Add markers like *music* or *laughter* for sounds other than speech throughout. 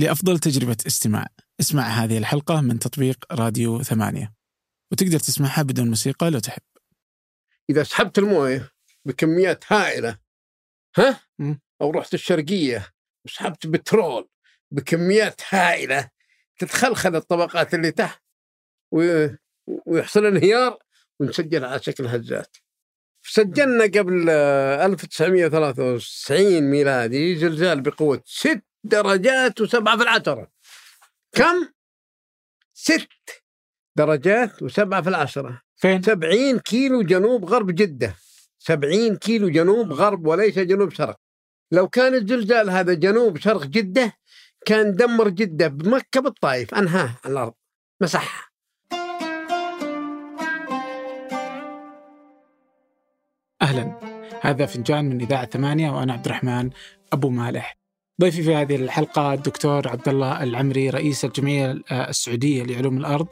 لأفضل تجربة استماع اسمع هذه الحلقة من تطبيق راديو ثمانية وتقدر تسمعها بدون موسيقى لو تحب إذا سحبت الموية بكميات هائلة ها. أو رحت الشرقية وسحبت بترول بكميات هائلة تتخلخل الطبقات اللي تحت. ويحصل انهيار ونسجل على شكل هزات سجلنا قبل آه، 1993 ميلادي زلزال بقوة ست درجات وسبعة في العشرة. كم؟ ست درجات وسبعة في العشرة. فين؟ 70 كيلو جنوب غرب جدة. 70 كيلو جنوب غرب وليس جنوب شرق. لو كان الزلزال هذا جنوب شرق جدة كان دمر جدة بمكة بالطائف. أنهاه على الأرض. مسحها. أهلا. هذا فنجان من إذاعة ثمانية وأنا عبد الرحمن أبو مالح. ضيفي في هذه الحلقة الدكتور عبد الله العمري رئيس الجمعية السعودية لعلوم الأرض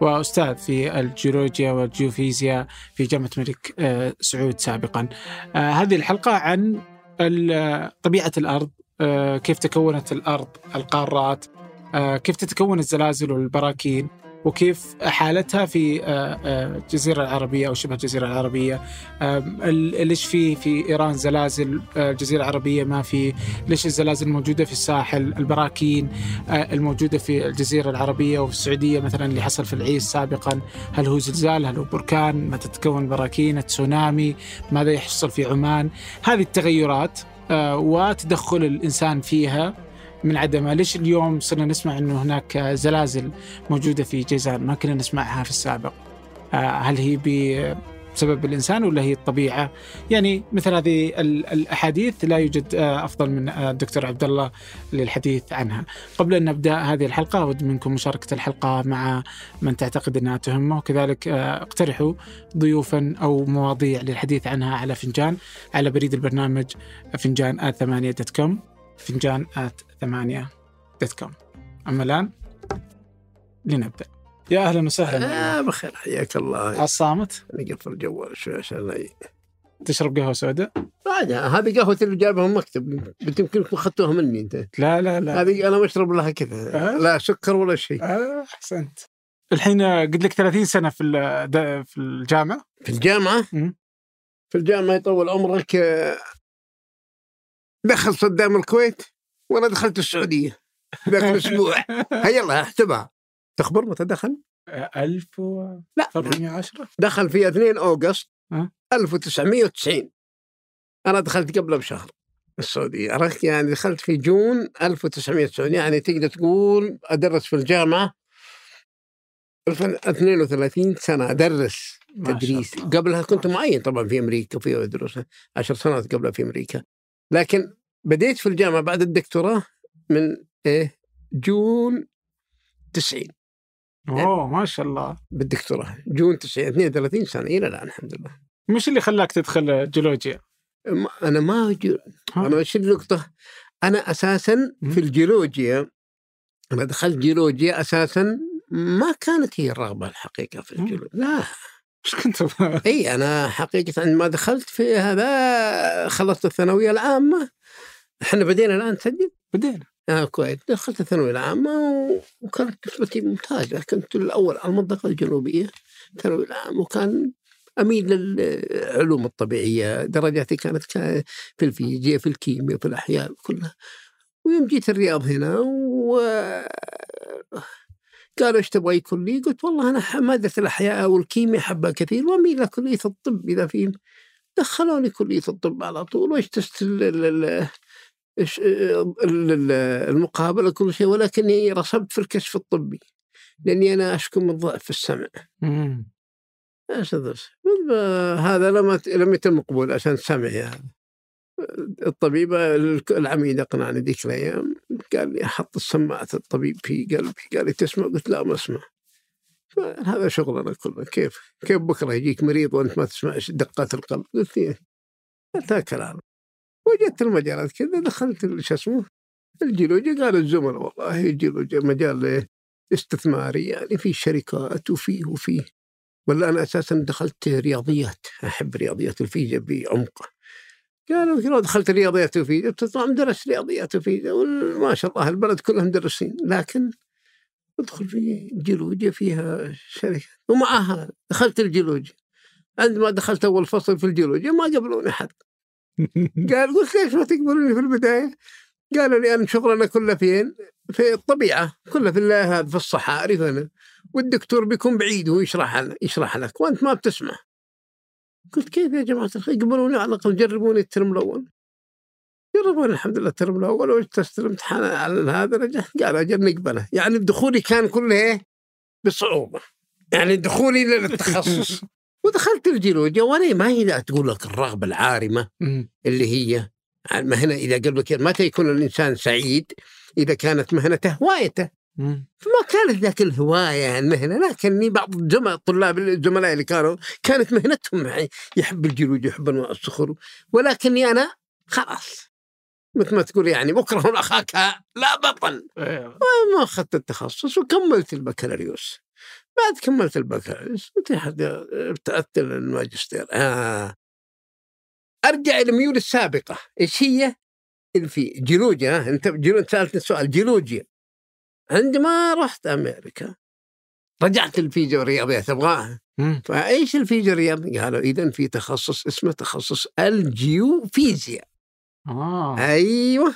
وأستاذ في الجيولوجيا والجيوفيزياء في جامعة الملك آه، سعود سابقا. آه، هذه الحلقة عن طبيعة الأرض آه، كيف تكونت الأرض القارات آه، كيف تتكون الزلازل والبراكين. وكيف حالتها في آه، آه، الجزيرة العربية أو شبه الجزيرة العربية. ليش في في إيران زلازل آه، الجزيرة العربية ما في. ليش الزلازل الموجودة في الساحل البراكين الموجودة في الجزيرة العربية وفي السعودية مثلا اللي حصل في العيس سابقا؟ هل هو زلزال؟ هل هو بركان؟ متى تتكون براكين؟ تسونامي؟ ماذا يحصل في عمان؟ هذه التغيرات وتدخل الإنسان فيها. من عدمها ليش اليوم صرنا نسمع أنه هناك زلازل موجودة في جيزان؟ ما كنا نسمعها في السابق. آه، هل هي بسبب الإنسان ولا هي الطبيعة؟ يعني مثل هذه ال- الأحاديث لا يوجد آه، أفضل من آه، الدكتور عبد الله للحديث عنها. قبل أن نبدأ هذه الحلقة أود منكم مشاركة الحلقة مع من تعتقد أنها تهمه. وكذلك اقترحوا ضيوفا أو مواضيع للحديث عنها على فنجان على بريد البرنامج فنجان at ثمانية dot com فنجان at ثمانية. dot com. أما الآن لنبدأ. يا أهلا وسهلا. آه بخير حياك الله. الصامت أنا قفل الجوال شوي عشان تشرب قهوة سوداء؟ عادي هذه قهوة اللي جابها من المكتب انت يمكن اخذتوها مني أنت. لا لا لا. هذه أنا بشرب لها كذا. أه؟ لا سكر ولا شيء. آه، أحسنت. الحين قلت لك 30 سنة في في الجامعة. في الجامعة؟ مم. في الجامعة يطول عمرك آه، دخل صدام الكويت؟ وأنا دخلت السعودية ذاك *laughs* الأسبوع. هيا الله احسبها تخبر متى دخل؟ 1410 لا. دخل في 2 أوغست أه. 1990 أنا دخلت قبله بشهر السعودية. عرفت؟ يعني دخلت في جون 1990 يعني تقدر تقول أدرس في الجامعة 32 سنة أدرس ما شاء تدريس. قبلها كنت معين طبعا في أمريكا في أدرس عشر سنوات قبلها في أمريكا. لكن بديت في الجامعة بعد الدكتوراه من إيه جون 90 أوه ما شاء الله. بالدكتوراه. جون 90 32 سنة. إلى الآن الحمد لله. مش اللي خلاك تدخل جيولوجيا؟ ما- أنا ما جو... ها؟ أنا وش النقطة؟ أنا أساسا. في الجيولوجيا أنا دخلت جيولوجيا أساسا ما كانت هي الرغبة الحقيقة في. الجيولوجيا. لا. إيش كنت إي أنا حقيقة عندما دخلت في هذا خلصت الثانوية العامة إحنا بدينا الآن نسجل بدينا. آه كويس. دخلت الثانوية العامة و- وكانت نسبتي ممتازة. كنت الأول على المنطقة الجنوبية الثانوية العامة وكان أميل للعلوم الطبيعية. درجاتي كانت كا- في الفيزياء في الكيمياء في الأحياء كلها. ويوم جيت الرياض هنا و قالوا إيش تبغى كلية؟ قلت والله أنا مادة الأحياء والكيمياء حبها كثير وأميل إلى كلية الطب إذا في دخلوني كلية الطب على طول واجتزت المقابلة كل شيء ولكني رسبت في الكشف الطبي لأني أنا أشكو من ضعف السمع. هذا؟ لم لم يتم قبول عشان سمعي هذا. الطبيبة العميد أقنعني ذيك الأيام قال لي أحط السماعة الطبيب في قلبي قال لي تسمع؟ قلت لا ما أسمع. هذا شغلنا كله. كيف كيف بكرة يجيك مريض وأنت ما تسمع دقات القلب؟ قلت إيه قلت هذا كلام. وجدت المجالات كذا دخلت شو اسمه الجيولوجيا قال الزملاء والله الجيولوجيا مجال استثماري يعني في شركات وفيه وفيه ولا أنا أساسا دخلت رياضيات أحب رياضيات الفيزياء بعمق. قالوا لو دخلت رياضيات وفيزياء بتطلع مدرس رياضيات وفيزياء وما شاء الله البلد كلها مدرسين. لكن ادخل في جيولوجيا فيها شركة. ومعها دخلت الجيولوجيا. عندما دخلت أول فصل في الجيولوجيا ما قبلوني حد. قال قلت ليش ما تقبلوني في البداية؟ قالوا لي ان شغلنا كله فين؟ في الطبيعة كله في هذا في الصحاري فانا والدكتور بيكون بعيد وهو يشرح لنا يشرح لك وأنت ما بتسمع. قلت كيف يا جماعة الخير؟ يقبلوني على الأقل جربوني الترم الأول. جربوني الحمد لله الترم الأول واجتزت الامتحان على هذا رجعت قال أجل نقبله. يعني دخولي كان كله إيه؟ بصعوبة. يعني دخولي للتخصص. ودخلت الجيولوجيا وأنا ما هي تقول لك الرغبة العارمة. اللي هي المهنه إذا قلبك متى يكون الإنسان سعيد إذا كانت مهنته هوايته. فما كانت ذاك الهواية المهنة لكني بعض الجماعة الطلاب الزملاء اللي كانوا كانت مهنتهم معي يحب الجيولوجيا يحب أنواع الصخور ولكني أنا خلاص مثل ما تقول يعني مكره اخاك لا بطل إيه. ما أخذت التخصص وكملت البكالوريوس بعد كملت البكالوريوس ابتعدت للماجستير آه. أرجع إلى ميول السابقة. إيش هي؟ اللي في جيولوجيا؟ أنت جيولوجيا سألتني السؤال جيولوجيا. عندما رحت أمريكا. رجعت الفيزياء والرياضيات ابغاها مم. فإيش الفيزياء والرياضيات؟ قالوا اذا في تخصص اسمه تخصص الجيوفيزياء. آه. أيوه.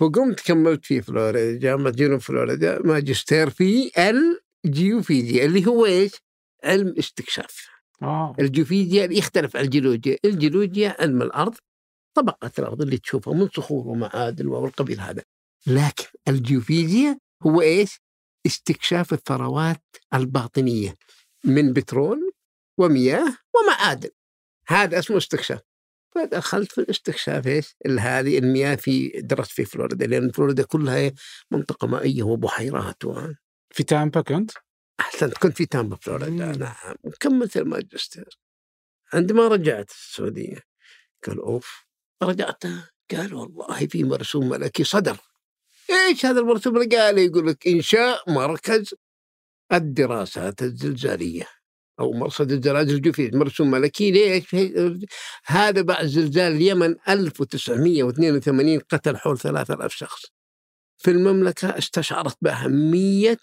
فقمت كملت في فلوريدا. جامعه جنوب فلوريدا. ماجستير في الجيوفيزياء اللي هو إيش؟ علم استكشاف آه الجيوفيزياء يختلف عن الجيولوجيا الجيولوجيا علم الأرض طبقة الأرض اللي تشوفها من صخور ومعادن والقبيل هذا لكن الجيوفيزياء هو إيش؟ استكشاف الثروات الباطنية من بترول ومياه ومعادن هذا اسمه استكشاف فدخلت في الاستكشاف إيش؟ اللي هذه المياه في درست في فلوريدا لأن فلوريدا كلها إيه؟ منطقة مائية وبحيرات و... في تامبا كنت؟ أحسنت كنت في تامبا فلوريدا. نعم كملت الماجستير عندما رجعت السعودية قال أوف رجعت قال والله في مرسوم ملكي صدر إيش هذا المرسوم اللي قال يقول لك إنشاء مركز الدراسات الزلزالية أو مرصد الزلازل الجوفية مرسوم ملكي ليش؟ هذا بعد زلزال اليمن 1982 قتل حول 3000 شخص في المملكة استشعرت باهميه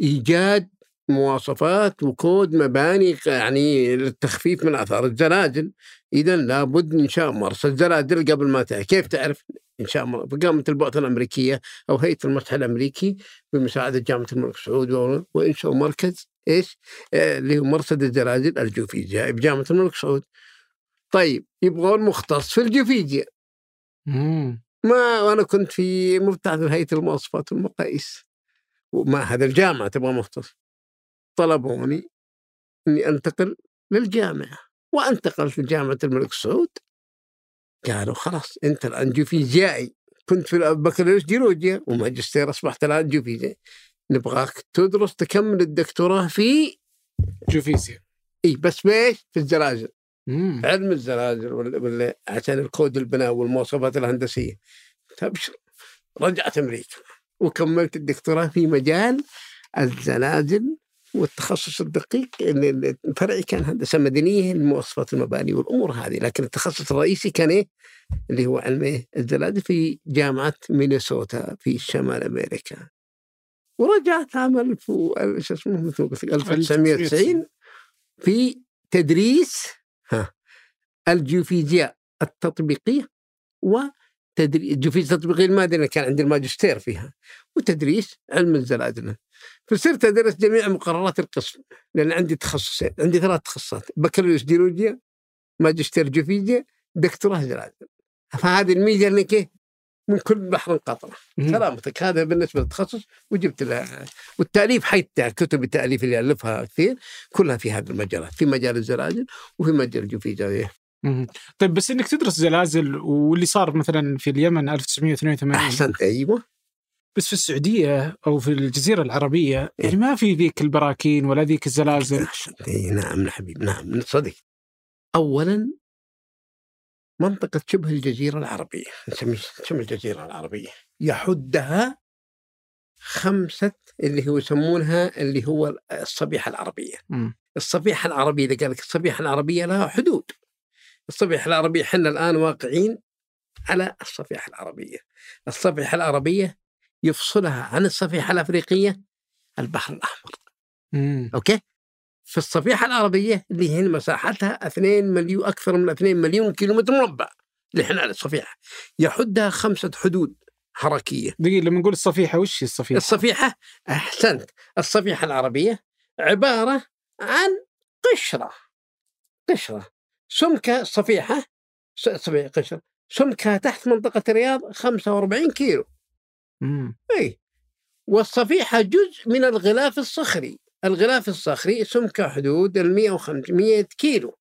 إيجاد مواصفات وكود مباني يعني للتخفيف من آثار الزلازل إذا لابد انشاء مرصد زلازل قبل ما تعرف كيف تعرف انشاء مرصد فقامت البعثه الأمريكية أو هيئة المسح الأمريكي بمساعده جامعة الملك سعود و- وانشأوا مركز إيش؟ آه، اللي هو مرصد الزلازل الجيوفيزيائي بجامعه الملك سعود. طيب يبغون مختص في الجيوفيزياء. ما وأنا كنت في مبتعث هيئه المواصفات والمقاييس وما هذا الجامعة تبغى مختص. طلبوني إني أنتقل للجامعة. وأنتقلت لجامعة الملك سعود. قالوا خلاص أنت الآن جيوفيزيائي. كنت في البكالوريوس جيولوجيا وماجستير أصبحت الآن جيوفيزيائي. نبغاك تدرس تكمل الدكتوراه في جوفيزيا إي بس بإيش؟ في الزلازل. مم. علم الزلازل ولا, ولا عشان الكود البناء والمواصفات الهندسية. تبشر رجعت أمريكا. وكملت الدكتوراه في مجال الزلازل والتخصص الدقيق فرعي كان هندسة مدنية لمواصفات المباني والأمور هذه لكن التخصص الرئيسي كان إيه؟ اللي هو علم إيه؟ الزلازل في جامعة مينيسوتا في شمال أمريكا ورجعت عام 1000 و- شو اسمه مثل ما قلت لك 1990 في تدريس ها الجيوفيزياء التطبيقية وتدريس الجيوفيزياء التطبيقيه الماديه اللي كان عندي الماجستير فيها وتدريس علم الزلازل فصرت أدرس جميع مقررات القسم لأن عندي تخصصين عندي ثلاث تخصصات بكالوريوس جيولوجيا ماجستير جيوفيزياء دكتوراه زلازل فهذه الميزة إنك إيه؟ من كل بحر قطرة. مم. سلامتك. هذا بالنسبة للتخصص وجبت له. والتأليف حتى كتب التأليف اللي الفها كثير كلها في هذه المجالات في مجال الزلازل وفي مجال الجيوفيزياء. مم. طيب بس إنك تدرس زلازل واللي صار مثلا في اليمن 1982 احسنت أيوه. بس في السعودية أو في الجزيرة العربية يعني ما في ذيك البراكين ولا ذيك الزلازل. احسنت إي نعم حبيب نعم صدق. اولا منطقة شبه الجزيرة العربية نسمي شبه الجزيرة العربية يحدها خمسة اللي هو يسمونها اللي هو الصبيحة العربية. مم. الصبيحة العربية إذا قال لك الصبيحة العربية لها حدود. الصفيحة العربية إحنا الآن واقعين على الصفيحة العربية. الصفيحة العربية يفصلها عن الصفيحة الأفريقية البحر الأحمر. مم. أوكي؟ في الصفيحة العربية اللي هي مساحتها 2 مليون أكثر من 2 مليون كيلومتر مربع اللي إحنا على الصفيحة. يحدها خمسة حدود حركية. دقيقة لما نقول الصفيحة وش هي الصفيحة؟ الصفيحة أحسنت. الصفيحة العربية عبارة عن قشرة. قشرة. سمك الصفيحة س- صفيحة قشرة سمكها تحت منطقة الرياض 45 كيلو. مم. أي. والصفيحة جزء من الغلاف الصخري. الغلاف الصخري سمكة حدود ال 100 و 500 كيلو.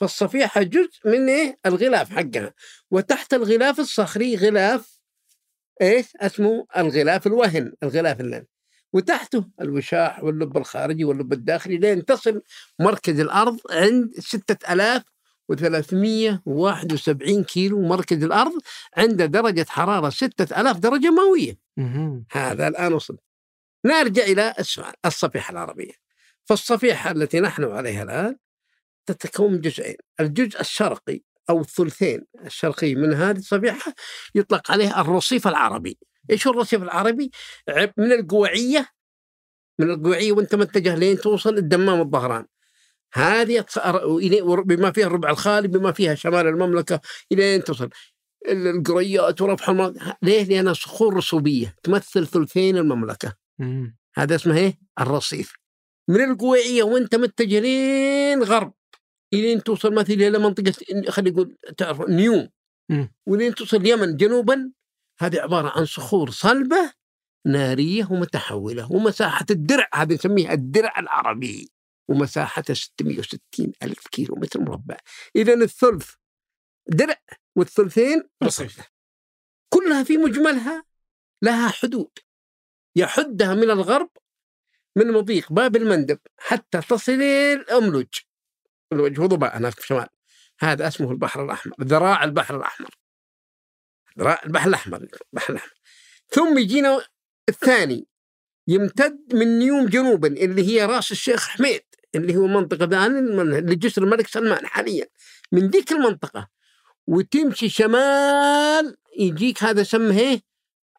فالصفيحة جزء من إيه؟ الغلاف حقها. وتحت الغلاف الصخري غلاف إيش؟ اسمه الغلاف الوهن الغلاف اللن وتحته الوشاح واللب الخارجي واللب الداخلي لين تصل مركز الأرض عند 6371 كيلو مركز الأرض عند درجة حرارة 6000 درجة مئوية. مهم. هذا الآن وصل نرجع إلى السؤال الصفيحة العربية. فالصفيحة التي نحن عليها الآن تتكون من جزئين الجزء الشرقي أو الثلثين الشرقي من هذه الصفيحة يطلق عليه الرصيف العربي. إيش هو الرصيف العربي؟ من القوعية من القوعية وانت متجه لين توصل الدمام الظهران. هذه إلى- بما فيها الربع الخالي بما فيها شمال المملكة إلى أن توصل القريات ورفح المناطق ليه؟ لأنها صخور رسوبية تمثل ثلثين المملكة مم. هذا اسمه إيه؟ الرصيف من القويعية وأنت متجه لين غرب إلين توصل مثلا إلى منطقة خلينا نقول تعرف نيوم. ولين توصل اليمن جنوبا هذه عبارة عن صخور صلبة نارية ومتحولة ومساحة الدرع هذه نسميها الدرع العربي ومساحتها 660 ألف كيلو متر مربع. إذا الثلث درع والثلثين رصيف كلها في مجملها لها حدود. يحدها من الغرب من مضيق باب المندب حتى تصل إلى الأملج الوجه ضباء هناك في الشمال هذا اسمه البحر الأحمر ذراع البحر الأحمر. ذراع البحر الأحمر البحر الأحمر. ثم يجينا الثاني. يمتد من نيوم جنوبا اللي هي راس الشيخ حميد اللي هو منطقة الآن اللي جسر الملك سلمان حاليا من ذيك المنطقة وتمشي شمال يجيك هذا سمه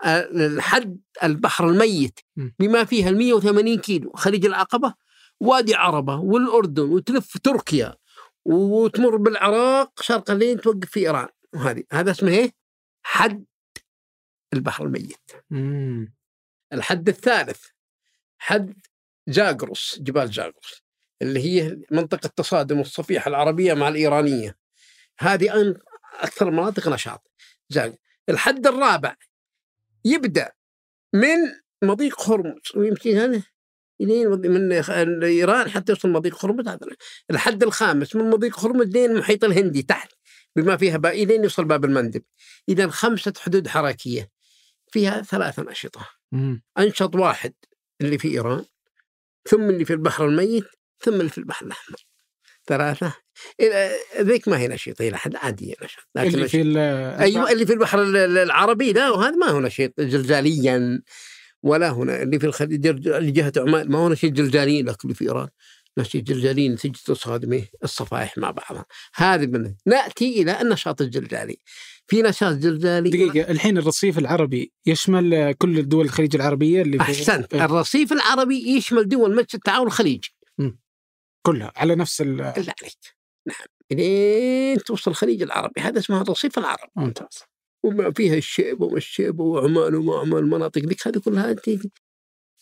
آه، الحد البحر الميت. بما فيها ال 180 كيلو خليج العقبة وادي عربة والأردن وتلف تركيا وتمر بالعراق شرقا لين توقف في إيران وهذه هذا اسمه إيه حد البحر الميت مم. الحد الثالث حد زاغروس جبال زاغروس اللي هي منطقة تصادم الصفيحة العربية مع الإيرانية. هذه أكثر المناطق نشاط. الحد الرابع يبدأ من مضيق هرمز ويمشي هنا إلين من ايران حتى يوصل مضيق هرمز. هذا الحد الخامس من مضيق هرمز لين المحيط الهندي تحت بما فيها بقى إلين يوصل باب المندب. اذا خمسة حدود حركية فيها ثلاث أنشطة. أنشط واحد اللي في إيران ثم اللي في البحر الميت ثم اللي في البحر الأحمر. ثلاثة ذيك ما هي نشيطه إلى حد عاديه نشاط لكن اللي في أيوه اللي في البحر ال- ال- العربي لا وهذا ما هو نشيط زلزاليا ولا هنا اللي في الخليج اللي جهه عمان ما هو نشيط زلزالي لكن اللي في إيران. نشيط زلزالي نتيجه تصادم إيه؟ الصفائح مع بعضها. هذه من نأتي إلى النشاط الزلزالي في نشاط زلزالي دقيقة الحين الرصيف العربي يشمل كل دول الخليج العربية اللي في احسنت إيه، الرصيف العربي يشمل دول مجلس التعاون الخليجي. كلها على نفس ال بالله عليك نعم. إلين توصل الخليج العربي. هذا اسمه الرصيف العربي. ممتاز. وما فيها الشيبة وما الشيبة وعمان وما عمان المناطق ذيك هذه كلها أنت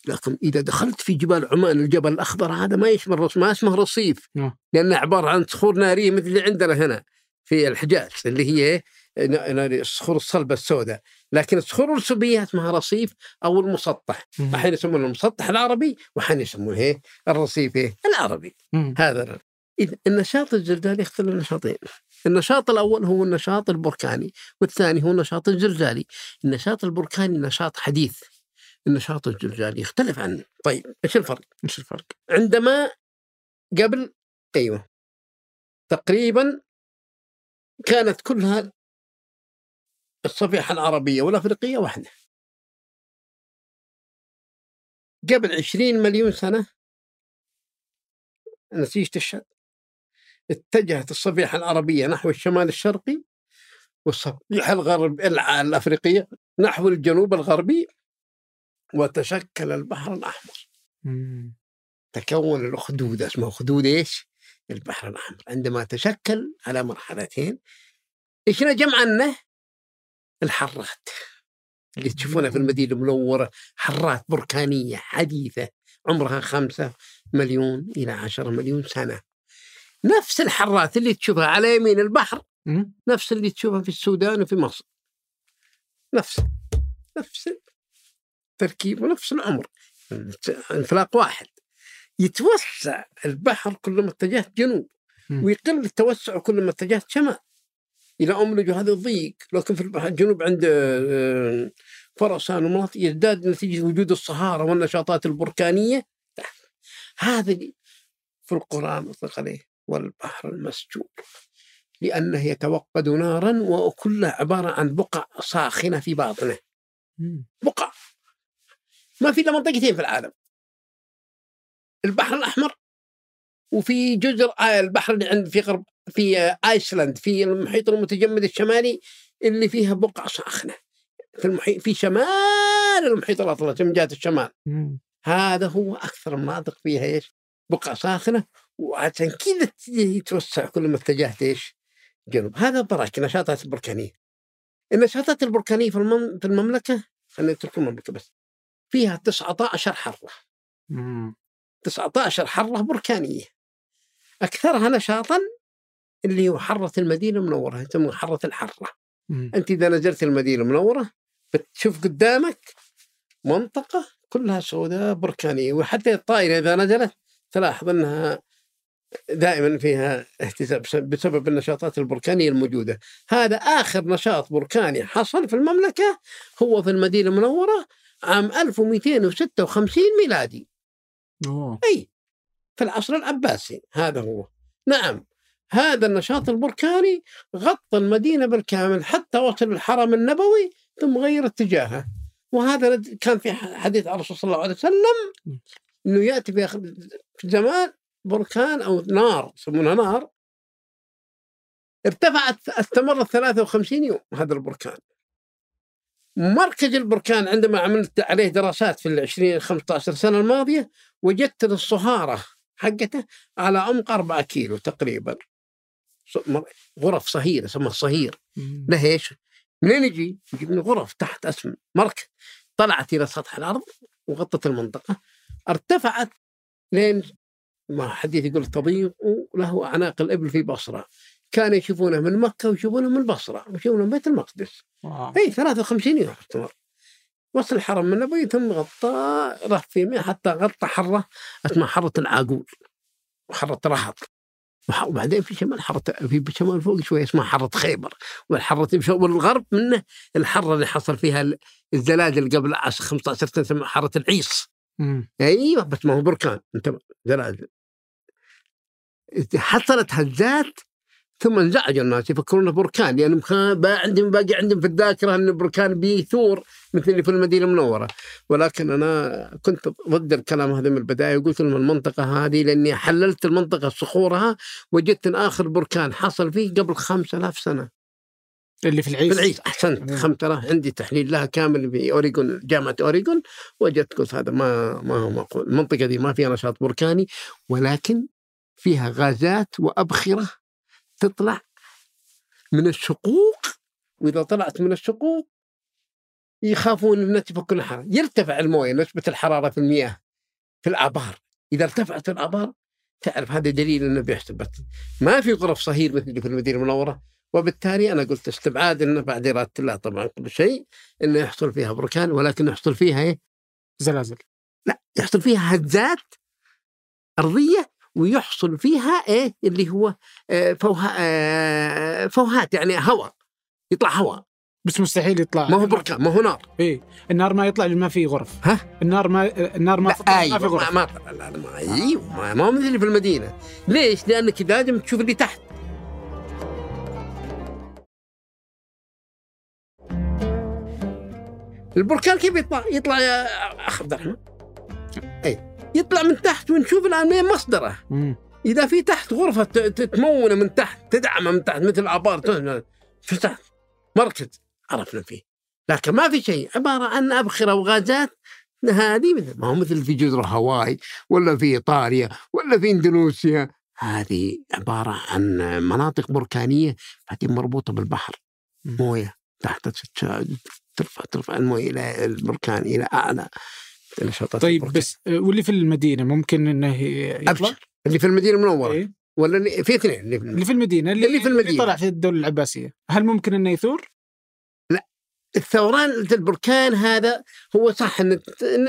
لكن إذا دخلت في جبال عمان الجبل الأخضر هذا ما يشمل رص ما اسمه رصيف. نعم. لأنه عبارة عن صخور نارية مثل اللي عندنا هنا في الحجاز اللي هي إيه؟ الصخور الصلبة السوداء لكن الصخور الرسوبية اسمها رصيف أو المسطح مم. أحيانا يسمونه المسطح العربي وأحيانا يسمونه إيه؟ الرصيف إيه؟ العربي مم. هذا إذا النشاط الزلزالي يختلف نشاطين النشاط الأول هو النشاط البركاني والثاني هو النشاط الزلزالي النشاط البركاني نشاط حديث النشاط الزلزالي يختلف عنه طيب إيش الفرق إيش الفرق؟ عندما قبل أيوه تقريبا كانت كلها الصفيحة العربية والأفريقية واحدة قبل عشرين مليون سنة نتيجة الشد اتجهت الصفيحة العربية نحو الشمال الشرقي والصفيحة الغرب الأفريقية نحو الجنوب الغربي وتشكل البحر الأحمر مم. تكون الأخدود اسمه أخدود إيش؟ البحر الأحمر عندما تشكل على مرحلتين إيش نجم عنه؟ الحرات. اللي تشوفونها في المدينة المنورة حرات بركانية حديثة عمرها خمسة مليون إلى عشرة مليون سنة. نفس الحرات اللي تشوفها على يمين البحر. نفس اللي تشوفها في السودان وفي مصر. نفس نفس التركيب ونفس العمر انفلاق واحد. يتوسع البحر كلما اتجهت جنوب. ويقل التوسع كلما اتجهت شمال. إلى املج هذا الضيق. لكن في البحر الجنوب عند فرسان ومناطق يزداد نتيجة وجود الصهارة والنشاطات البركانية. هذا في القرآن يطلق عليه والبحر المسجور لأنه يتوقد نارا وكلها عبارة عن بقع ساخنة في باطنه. بقع. ما في إلا منطقتين في العالم. البحر الأحمر وفي جزر آه، البحر اللي عند في غرب في ايسلند في المحيط المتجمد الشمالي اللي فيها بقع ساخنة في المحيط في شمال المحيط الاطلسي من جهة الشمال مم. هذا هو أكثر المناطق فيها إيش؟ بقع ساخنة وعشان كذا يتوسع كل ما اتجهت إيش؟ جنوب هذا براك نشاطات البركانية النشاطات البركانية في المم... في المملكة خلينا نترك المملكة بس فيها 19 حرة مم. 19 حرة بركانية أكثرها نشاطا اللي هو حره المدينة المنوره يسمونها حره الحرة. مم. أنت إذا نزلت المدينة المنوره بتشوف قدامك منطقة كلها سوداء بركانية وحتى الطائرة إذا نزلت تلاحظ أنها دائما فيها اهتزاز بسبب- بسبب النشاطات البركانية الموجودة. هذا آخر نشاط بركاني حصل في المملكة هو في المدينة المنوره عام 1256 ميلادي. أوه. أي في العصر العباسي هذا هو. نعم. هذا النشاط البركاني غطى المدينة بالكامل حتى وصل الحرم النبوي ثم غير اتجاهه. وهذا كان في حديث الرسول صلى الله عليه وسلم إنه يأتي في زمان بركان أو نار يسمونها نار. ارتفعت استمرت 53 يوم هذا البركان. مركز البركان عندما عملت عليه دراسات في ال 20 15 سنة الماضية وجدت الصهاره حقته على عمق 4 كيلو تقريبا. غرف صهيره اسمها الصهير مم. له إيش؟ منين يجي؟ يجي من غرف تحت أسم مركز طلعت إلى سطح الأرض وغطت المنطقة ارتفعت لين ما حديث يقول تضيق له أعناق الإبل في بصرة كانوا يشوفونه من مكة ويشوفونه من البصره ويشوفونه من بيت المقدس. اي 53 يوم استمر وصل الحرم النبوي ثم غطى راح في يمين حتى غطى حرة اسمها حرة العاقول وحرة رهط وبعدين في شمال حره في شمال فوق شوية اسمها حره خيبر. شمال- والغرب منه الحره اللي حصل فيها ال- الزلازل قبل 10 15 سنة اسمها حره العيص. أيوه بس ما هو بركان كانت زلازل. حصلت هزات ثم انزعجوا الناس يفكرونه بركان لأن با- عندهم باقي عندهم في الذاكرة ان البركان بيثور مثل اللي في المدينة المنورة. ولكن أنا كنت ضد الكلام هذا من البداية وقلت لهم المنطقة هذه لأني حللت المنطقة صخورها وجدت إن آخر بركان حصل فيه قبل 5000 سنة. اللي في العيص. في العيص أحسنت. تمام. 5000 عندي تحليل لها كامل في اوريجون جامعة اوريجون وجدت قلت هذا ما ما هو المنطقة دي ما فيها نشاط بركاني ولكن فيها غازات وأبخرة تطلع من الشقوق وإذا طلعت من الشقوق يخافون يفكون الحراره يرتفع الموية نسبة الحرارة في المياه في الآبار. إذا ارتفعت الآبار تعرف هذا دليل إنه بيحتبط ما في غرف صهير مثل اللي في المدينة المنورة. وبالتالي أنا قلت استبعاد إنه بعد إرادة الله طبعا كل شيء إنه يحصل فيها بركان ولكن يحصل فيها إيه؟ زلازل. لا يحصل فيها هزات أرضية ويحصل فيها إيه؟ اللي هو آه، فوها آه، فوهات يعني هواء يطلع هواء. بس مستحيل يطلع. ما هو بركان ما هو نار. إيه النار ما يطلع لأن ما في غرف. ها؟ النار ما النار ما تطلع ما أيوه في ما غرف. ما لا لا ما أيوه ما, ما هو مثل في المدينة. ليش؟ لأنك لازم تشوف اللي تحت. البركان كيف يطلع؟ يطلع يا اخ عبد الرحمن اي يطلع من تحت ونشوف الآن وين مصدره. مم. إذا في تحت غرفة تمونه من تحت تدعمها من تحت مثل ابار في تحت؟ مركز. عرفنا فيه. لكن ما في شيء. عبارة عن أبخرة وغازات. هذه مثل ما هو مثل في جزر هاواي ولا في إيطاليا ولا في إندونيسيا. هذه عبارة عن مناطق بركانية هذه مربوطة بالبحر. موية تحت ترفع ترفع الموية إلى البركان إلى أعلى. نشاطات طيب البركان. بس آه، واللي في المدينة ممكن إنه يطلع أبشر اللي في المدينة المنوره إيه؟ ولا اللي في اثنين اللي في اللي في المدينة اللي, اللي في المدينة. طلع في الدولة العباسية هل ممكن إنه يثور؟ الثوران البركان هذا هو صح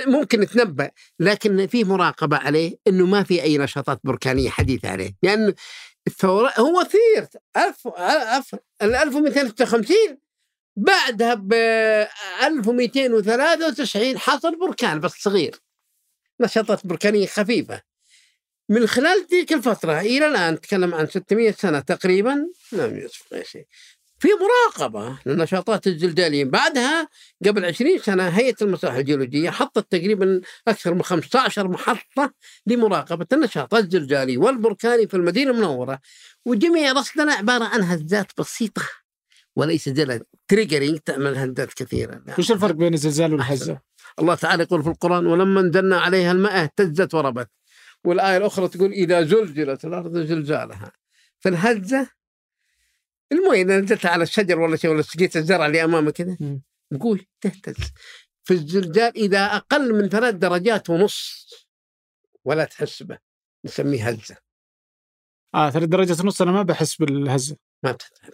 ممكن نتنبأ لكن في مراقبة عليه إنه ما في أي نشاطات بركانية حديثة عليه لأن الثوران هو ثير 1000 1000 ال 1256 بعدها ب 1293 حصل بركان بس صغير. نشاطات بركانية خفيفة. من خلال تلك الفترة إلى الآن نتكلم عن 600 سنة تقريبا. لم أي شيء في مراقبة للنشاطات الزلزالية. بعدها قبل 20 سنة هيئة المصالح الجيولوجية حطت تقريبا أكثر من 15 محطة لمراقبة النشاط الزلزالي والبركاني في المدينة المنورة. وجميع رصدنا عبارة عن هزات بسيطة. وليس زلزال تريجرينج تعمل هزات كثيرة لا. وش الفرق بين الزلزال والهزه؟ الله تعالى يقول في القرآن ولما انزلنا عليها الماء اهتزت وربت. والآية الأخرى تقول إذا زلزلت الأرض زلزالها. فالهزة المويه إذا نزلت على الشجر ولا شيء ولا سقيت الزرع اللي أمامك كذا. تقول تهتز. في الزلزال إذا أقل من ثلاث درجات ونص ولا تحس به. نسميه هزة. آه ثلاث درجات ونص أنا ما بحس بالهزة.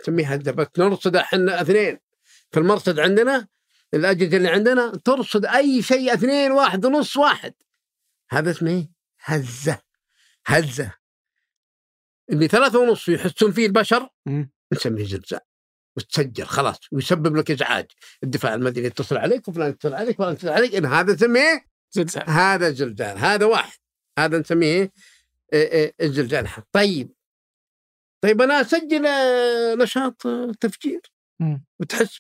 ما هزة بس نرصد إحنا اثنين. في المرصد عندنا الأجهزة اللي عندنا ترصد أي شيء اثنين واحد ونص واحد. هذا اسمه إيه؟ هزة. هزة. اللي ثلاثة ونص يحسون فيه البشر. نسميه زلزال. وتسجل خلاص ويسبب لك إزعاج. الدفاع المدني يتصل عليك وفلان يتصل عليك وفلان يتصل عليك إن هذا نسميه زلزال. هذا زلزال. هذا واحد. هذا نسميه إيه، إيه، الزلزال. طيب. طيب أنا أسجل آه، نشاط آه، تفجير. وتحس.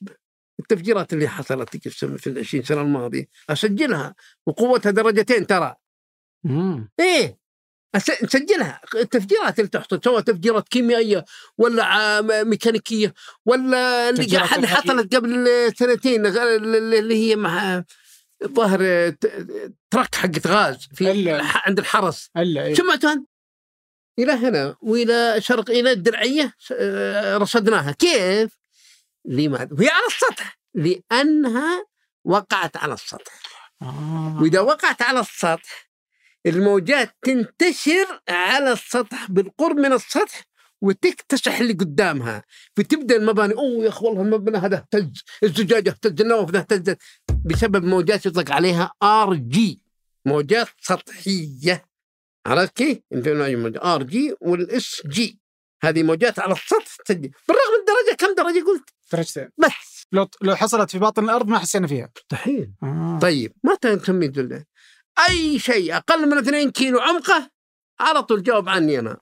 التفجيرات اللي حصلت في في العشرين سنة الماضية أسجلها وقوتها درجتين ترى مم. إيه نسجلها التفجيرات اللي تحصل سواء تفجيرات كيميائية ولا ع- ميكانيكية ولا اللي. حصلت قبل سنتين اللي هي مع ظهر ترك حقة غاز في عند الحرس إلا إيه. سمعتوا إلى هنا وإلى شرق إلى الدرعية آه، رصدناها كيف؟ لماذا؟ وهي على السطح لأنها وقعت على السطح آه. وإذا وقعت على السطح الموجات تنتشر على السطح بالقرب من السطح وتكتسح اللي قدامها فتبدأ المباني أوه يا أخي والله المبنى هذا اهتز الزجاج اهتز النوافذ اهتزت بسبب موجات يطلق عليها RG موجات سطحية عرفت كيف؟ RG وال SG. هذه موجات على السطح تسجل بالرغم من درجة كم درجة قلت؟ درجتين. بس. لو لو حصلت في باطن الأرض ما حسينا فيها. مستحيل. آه. طيب متى نسميه زلزال؟ أي شيء أقل من 2 كيلو عمقه؟ على طول جاوب عني أنا.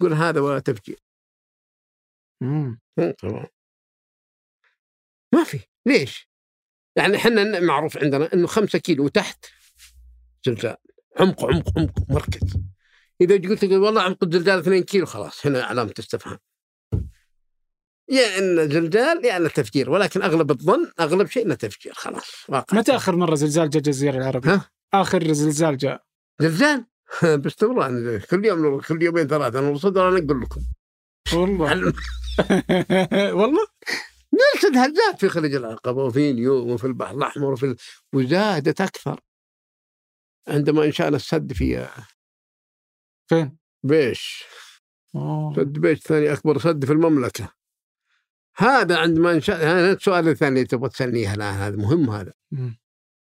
قول هذا ولا تفجير ما في. ليش؟ يعني إحنا معروف عندنا إنه 5 كيلو وتحت زلزال. عمق عمق عمق مركز. إذا قلت والله عمق الزلزال 2 كيلو خلاص هنا علامة استفهام. يا إن زلزال يا إن تفجير ولكن أغلب الظن أغلب شيء انه تفجير خلاص واقع. متى آخر مرة زلزال جاء الجزيرة العربية؟ ها؟ آخر زلزال جاء. زلزال؟ *laughs* باستمرار كل يوم كل يومين ثلاثة أنا وصلت أنا أقول لكم. والله. *laughs* والله؟ نرصد هزات في خليج العقبة وفي اليوم وفي البحر الأحمر وفي ال... وزادت أكثر. عندما انشانا السد في فين؟ بيش أوه. سد بيش ثاني أكبر سد في المملكة هذا عندما انشا هذا السؤال الثاني اللي تبغى تسالنيه الآن هذا مهم هذا مم.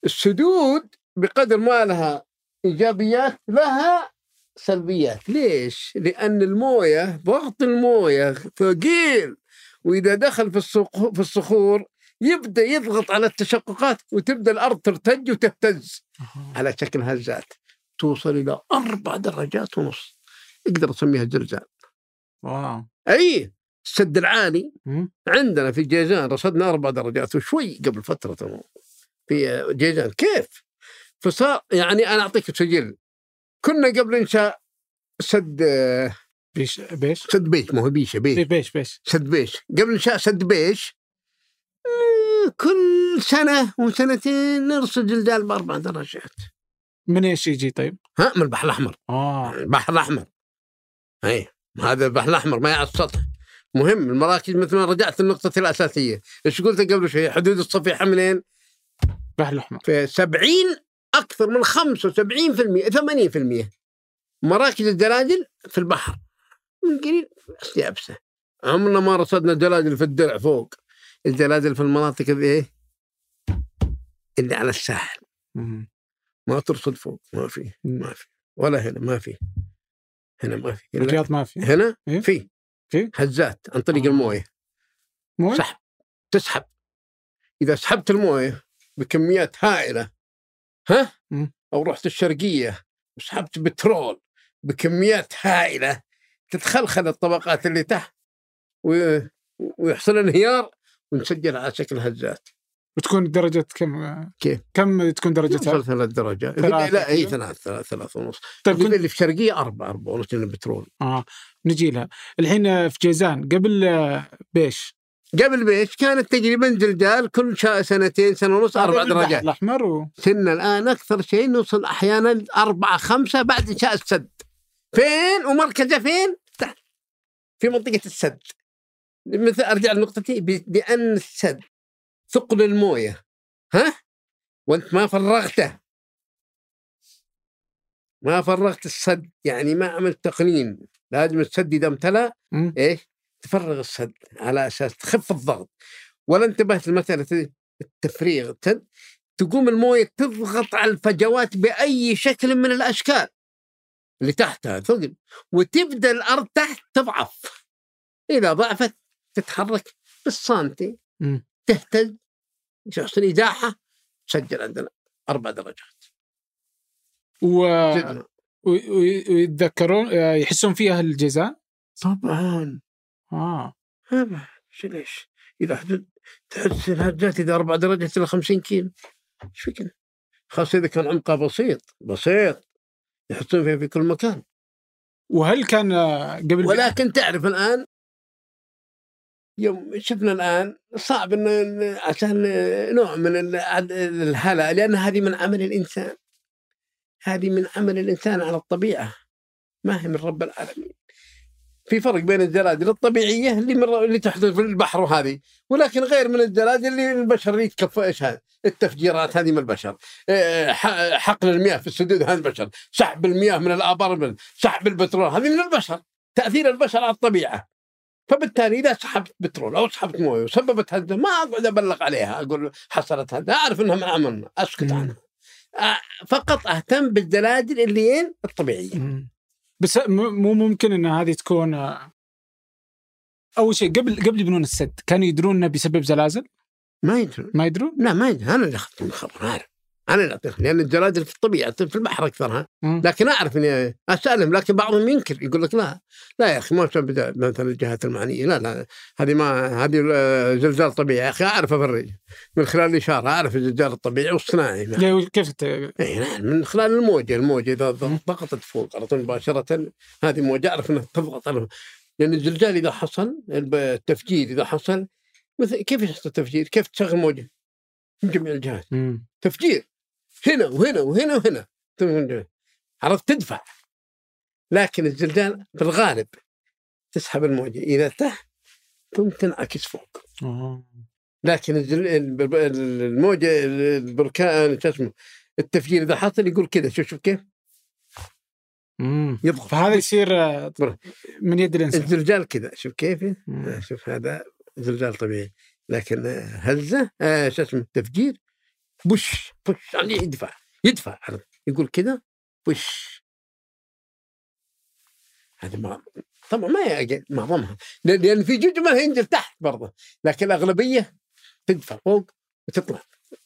السدود بقدر ما لها إيجابيات لها سلبيات ليش؟ لأن الموية ضغط الموية ثقيل وإذا دخل في الصخور يبدأ يضغط على التشققات وتبدأ الأرض ترتج وتهتز. على شكل هزات. توصل إلى أربع درجات ونص. أقدر أسميها زلزال واو. أي السد العالي. عندنا في جيزان رصدنا أربع درجات وشوي قبل فترة. في جيزان. كيف؟ فصار يعني أنا أعطيك سجل. كنا قبل انشاء سد بيش بيش. سد بيش. ما هو بيشة بي- بيش. بيش بيش. سد بيش. قبل انشاء سد بيش كل سنة وسنتين نرصد جلدال بأربع درجات. من إيش يجي طيب؟ ها من البحر الأحمر. آه. البحر الأحمر. اي هذا البحر الأحمر ما على السطح مهم المراكز مثل ما رجعت للنقطة الأساسية. إيش قلت قبل شوي؟ حدود الصفيحة منين البحر الأحمر. في 70 أكثر من 75% 80% مراكز الدلاجل في البحر. من قليل بس يابسة. عمرنا ما رصدنا دلاجل في الدرع فوق. الدلاجل في المناطق اللي إيه اللي على الساحل. ما ترصد فوق ما في ما في ولا هنا ما في هنا ما في الرياض ما في هنا إيه؟ في في؟ هزات عن طريق آه. الموية مو سحب تسحب إذا سحبت الموية بكميات هائلة ها مم. أو رحت الشرقية وسحبت بترول بكميات هائلة تتخلخل الطبقات اللي تحت. ويحصل انهيار ونسجل على شكل هزات. بتكون درجة كم؟ كيف؟ كم تكون درجتها؟ توصل ثلاث درجات ثلاثة لا إي كذا؟ ثلاث ثلاث ثلاث ونص. طيب كنت اللي في الشرقيه أربعة أربعة ونص لأنه بترول. آه نجي لها. الحين في جيزان قبل آه، بيش. قبل بيش كانت تقريبا جلدال كل سنتين سنة ونص أربع درجات. الأحمر و... سنة الآن أكثر شيء نوصل أحيانا أربعة خمسة بعد إنشاء السد. فين؟ ومركزة فين؟ تحت في منطقة السد. مثل أرجع لنقطتي ب- بأن السد ثقل الموية ها؟ وأنت ما فرغته ما فرغت السد يعني ما عملت تقنين لازم السد إذا امتلأ. إيش؟ تفرغ السد على أساس تخف الضغط ولا انتبهت لمسألة التفريغ السد تقوم الموية تضغط على الفجوات بأي شكل من الأشكال اللي تحتها ثقل وتبدأ الأرض تحت تضعف إذا ضعفت تتحرك بالسنتي مم. تهتز. يحصل ازاحه تسجل عندنا أربع درجات. و... ويتذكرون يحسون فيها أهل الجيزان؟ طبعا. آه. شو ليش؟ إذا حدود تحس الهجات إذا أربع درجات إلى 50 كيلو. إيش فيك؟ خاصه إذا كان عمقها بسيط بسيط. يحطون فيها في كل مكان. وهل كان آه، قبل ولكن تعرف الآن يوم شفنا الآن صعب إن عشان نوع من ال- الهلع لأن هذه من عمل الإنسان. هذه من عمل الإنسان على الطبيعة. ما هي من رب العالمين. في فرق بين الجلادل الطبيعية اللي من اللي تحدث في البحر وهذه ولكن غير من الجلادل اللي البشر يتكفى إيش هذا؟ التفجيرات هذه من البشر. حقن المياه في السدود هذا البشر. سحب المياه من الآبار سحب البترول هذه من البشر. تأثير البشر على الطبيعة. فبالتالي إذا سحبت بترول أو سحبت موية وسببت هزة ما أقعد أبلغ عليها أقول حصلت هزة أعرف انها من عملنا اسكت. عنها آه، فقط أهتم بالدلادل اللي الطبيعية مم. بس مو ممكن إن هذه تكون آه، أول شيء قبل قبل يبنون السد كانوا يدرون إنه بيسبب زلازل؟ ما يدرون ما يدرون؟ لا ما يدري أنا اللي أخذت الخبر عارف أنا اللي اعطيك لأن الجلادل في الطبيعة في البحر اكثرها. لكن أعرف إني أسألهم لكن بعضهم ينكر يقول لك لا لا يا أخي ما مثلا الجهات المعنية لا لا هذه ما هذه زلزال طبيعي يا أخي أعرف افرق من خلال الإشارة أعرف الزلزال الطبيعي والصناعي ليه- كيف نعم من خلال الموجة الموجة إذا. ضغطت فوق على طول مباشرة هذه موجة أعرف إنها تضغط على لأن الزلزال إذا حصل التفجير إذا حصل مثل كيف يحصل التفجير؟ كيف تشغل موجة؟ من جميع الجهات. تفجير هنا وهنا وهنا وهنا. عرفت تدفع. لكن الزلزال بالغالب تسحب الموجة. إذا تحت ثم تنعكس فوق. آه. لكن الموجة البركان شو اسمه التفجير إذا حصل يقول كذا شوف شوف كيف. يضغط فهذا يصير. من يد الإنسان. الزلزال كذا شوف كيف؟ شوف هذا زلزال طبيعي. لكن هزه آه شو اسمه تفجير بش بش يعني يدفع يدفع؟ يقول كذا بش هذه ما طبعا ما معظمها لأن في جزء منها ينزل تحت برضه. لكن الأغلبية تدفع فوق وتطلع.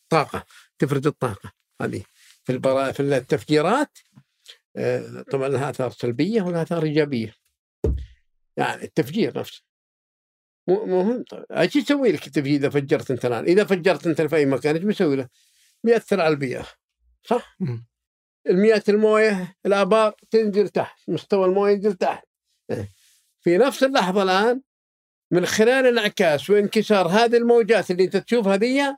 طاقة تفرز الطاقة. هذه في البرا في التفجيرات آه، طبعا لها آثار سلبية ولها آثار إيجابية. يعني التفجير نفسه. مهم طيب إيش يسوي لك التفجير إذا فجرت أنت الآن؟ إذا فجرت أنت في أي مكان إيش بيسوي له؟ بيأثر على البيئة صح؟ المياه الموية الآبار تنزل تحت مستوى الموية ينزل تحت إيه. في نفس اللحظة الآن من خلال انعكاس وانكسار هذه الموجات اللي أنت تشوفها دي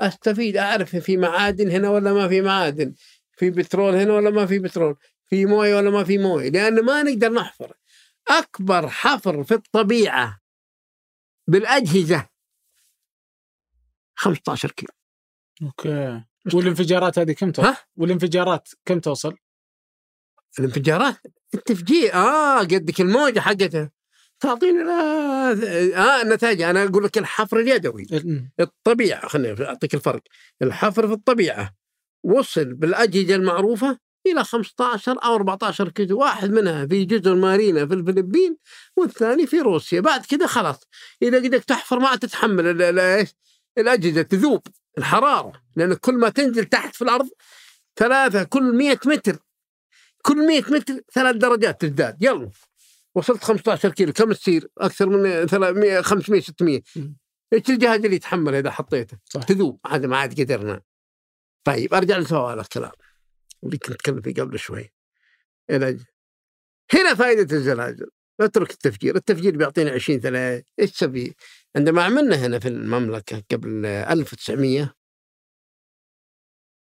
أستفيد أعرف في معادن هنا ولا ما في معادن في بترول هنا ولا ما في بترول في موية ولا ما في موية لأن ما نقدر نحفر أكبر حفر في الطبيعة بالأجهزة. 15 كيلو. أوكي. والانفجارات هذه كم توصل؟ ها؟ والانفجارات كم توصل؟ الانفجارات؟ التفجير. آه قدك الموجة حقتها تعطيني لا آه النتائج. أنا أقول لك الحفر اليدوي. ال- الطبيعة خليني أعطيك الفرق. الحفر في الطبيعة. وصل بالأجهزة المعروفة إلى 15 أو 14 كيلو واحد منها في جزر مارينا في الفلبين والثاني في روسيا. بعد كذا خلاص إذا قدرت تحفر ما تتحمل؟ الأجهزة تذوب الحرارة لأن كل ما تنزل تحت في الأرض ثلاثة كل 100 متر كل 100 متر ثلاث درجات تزداد. يلا وصلت 15 كيلو كم تصير؟ أكثر من 300 500 600 مم. إيش الجهاز اللي يتحمل إذا حطيته؟ صح. تذوب هذا ما عاد قدرنا. طيب أرجع لسؤال الكلام. اللي كنت اتكلم فيه قبل شوي. إلى هنا فائدة الزلازل. اترك التفجير. التفجير بيعطينا 20 3 إيش تسوي عندما عملنا هنا في المملكة قبل 1900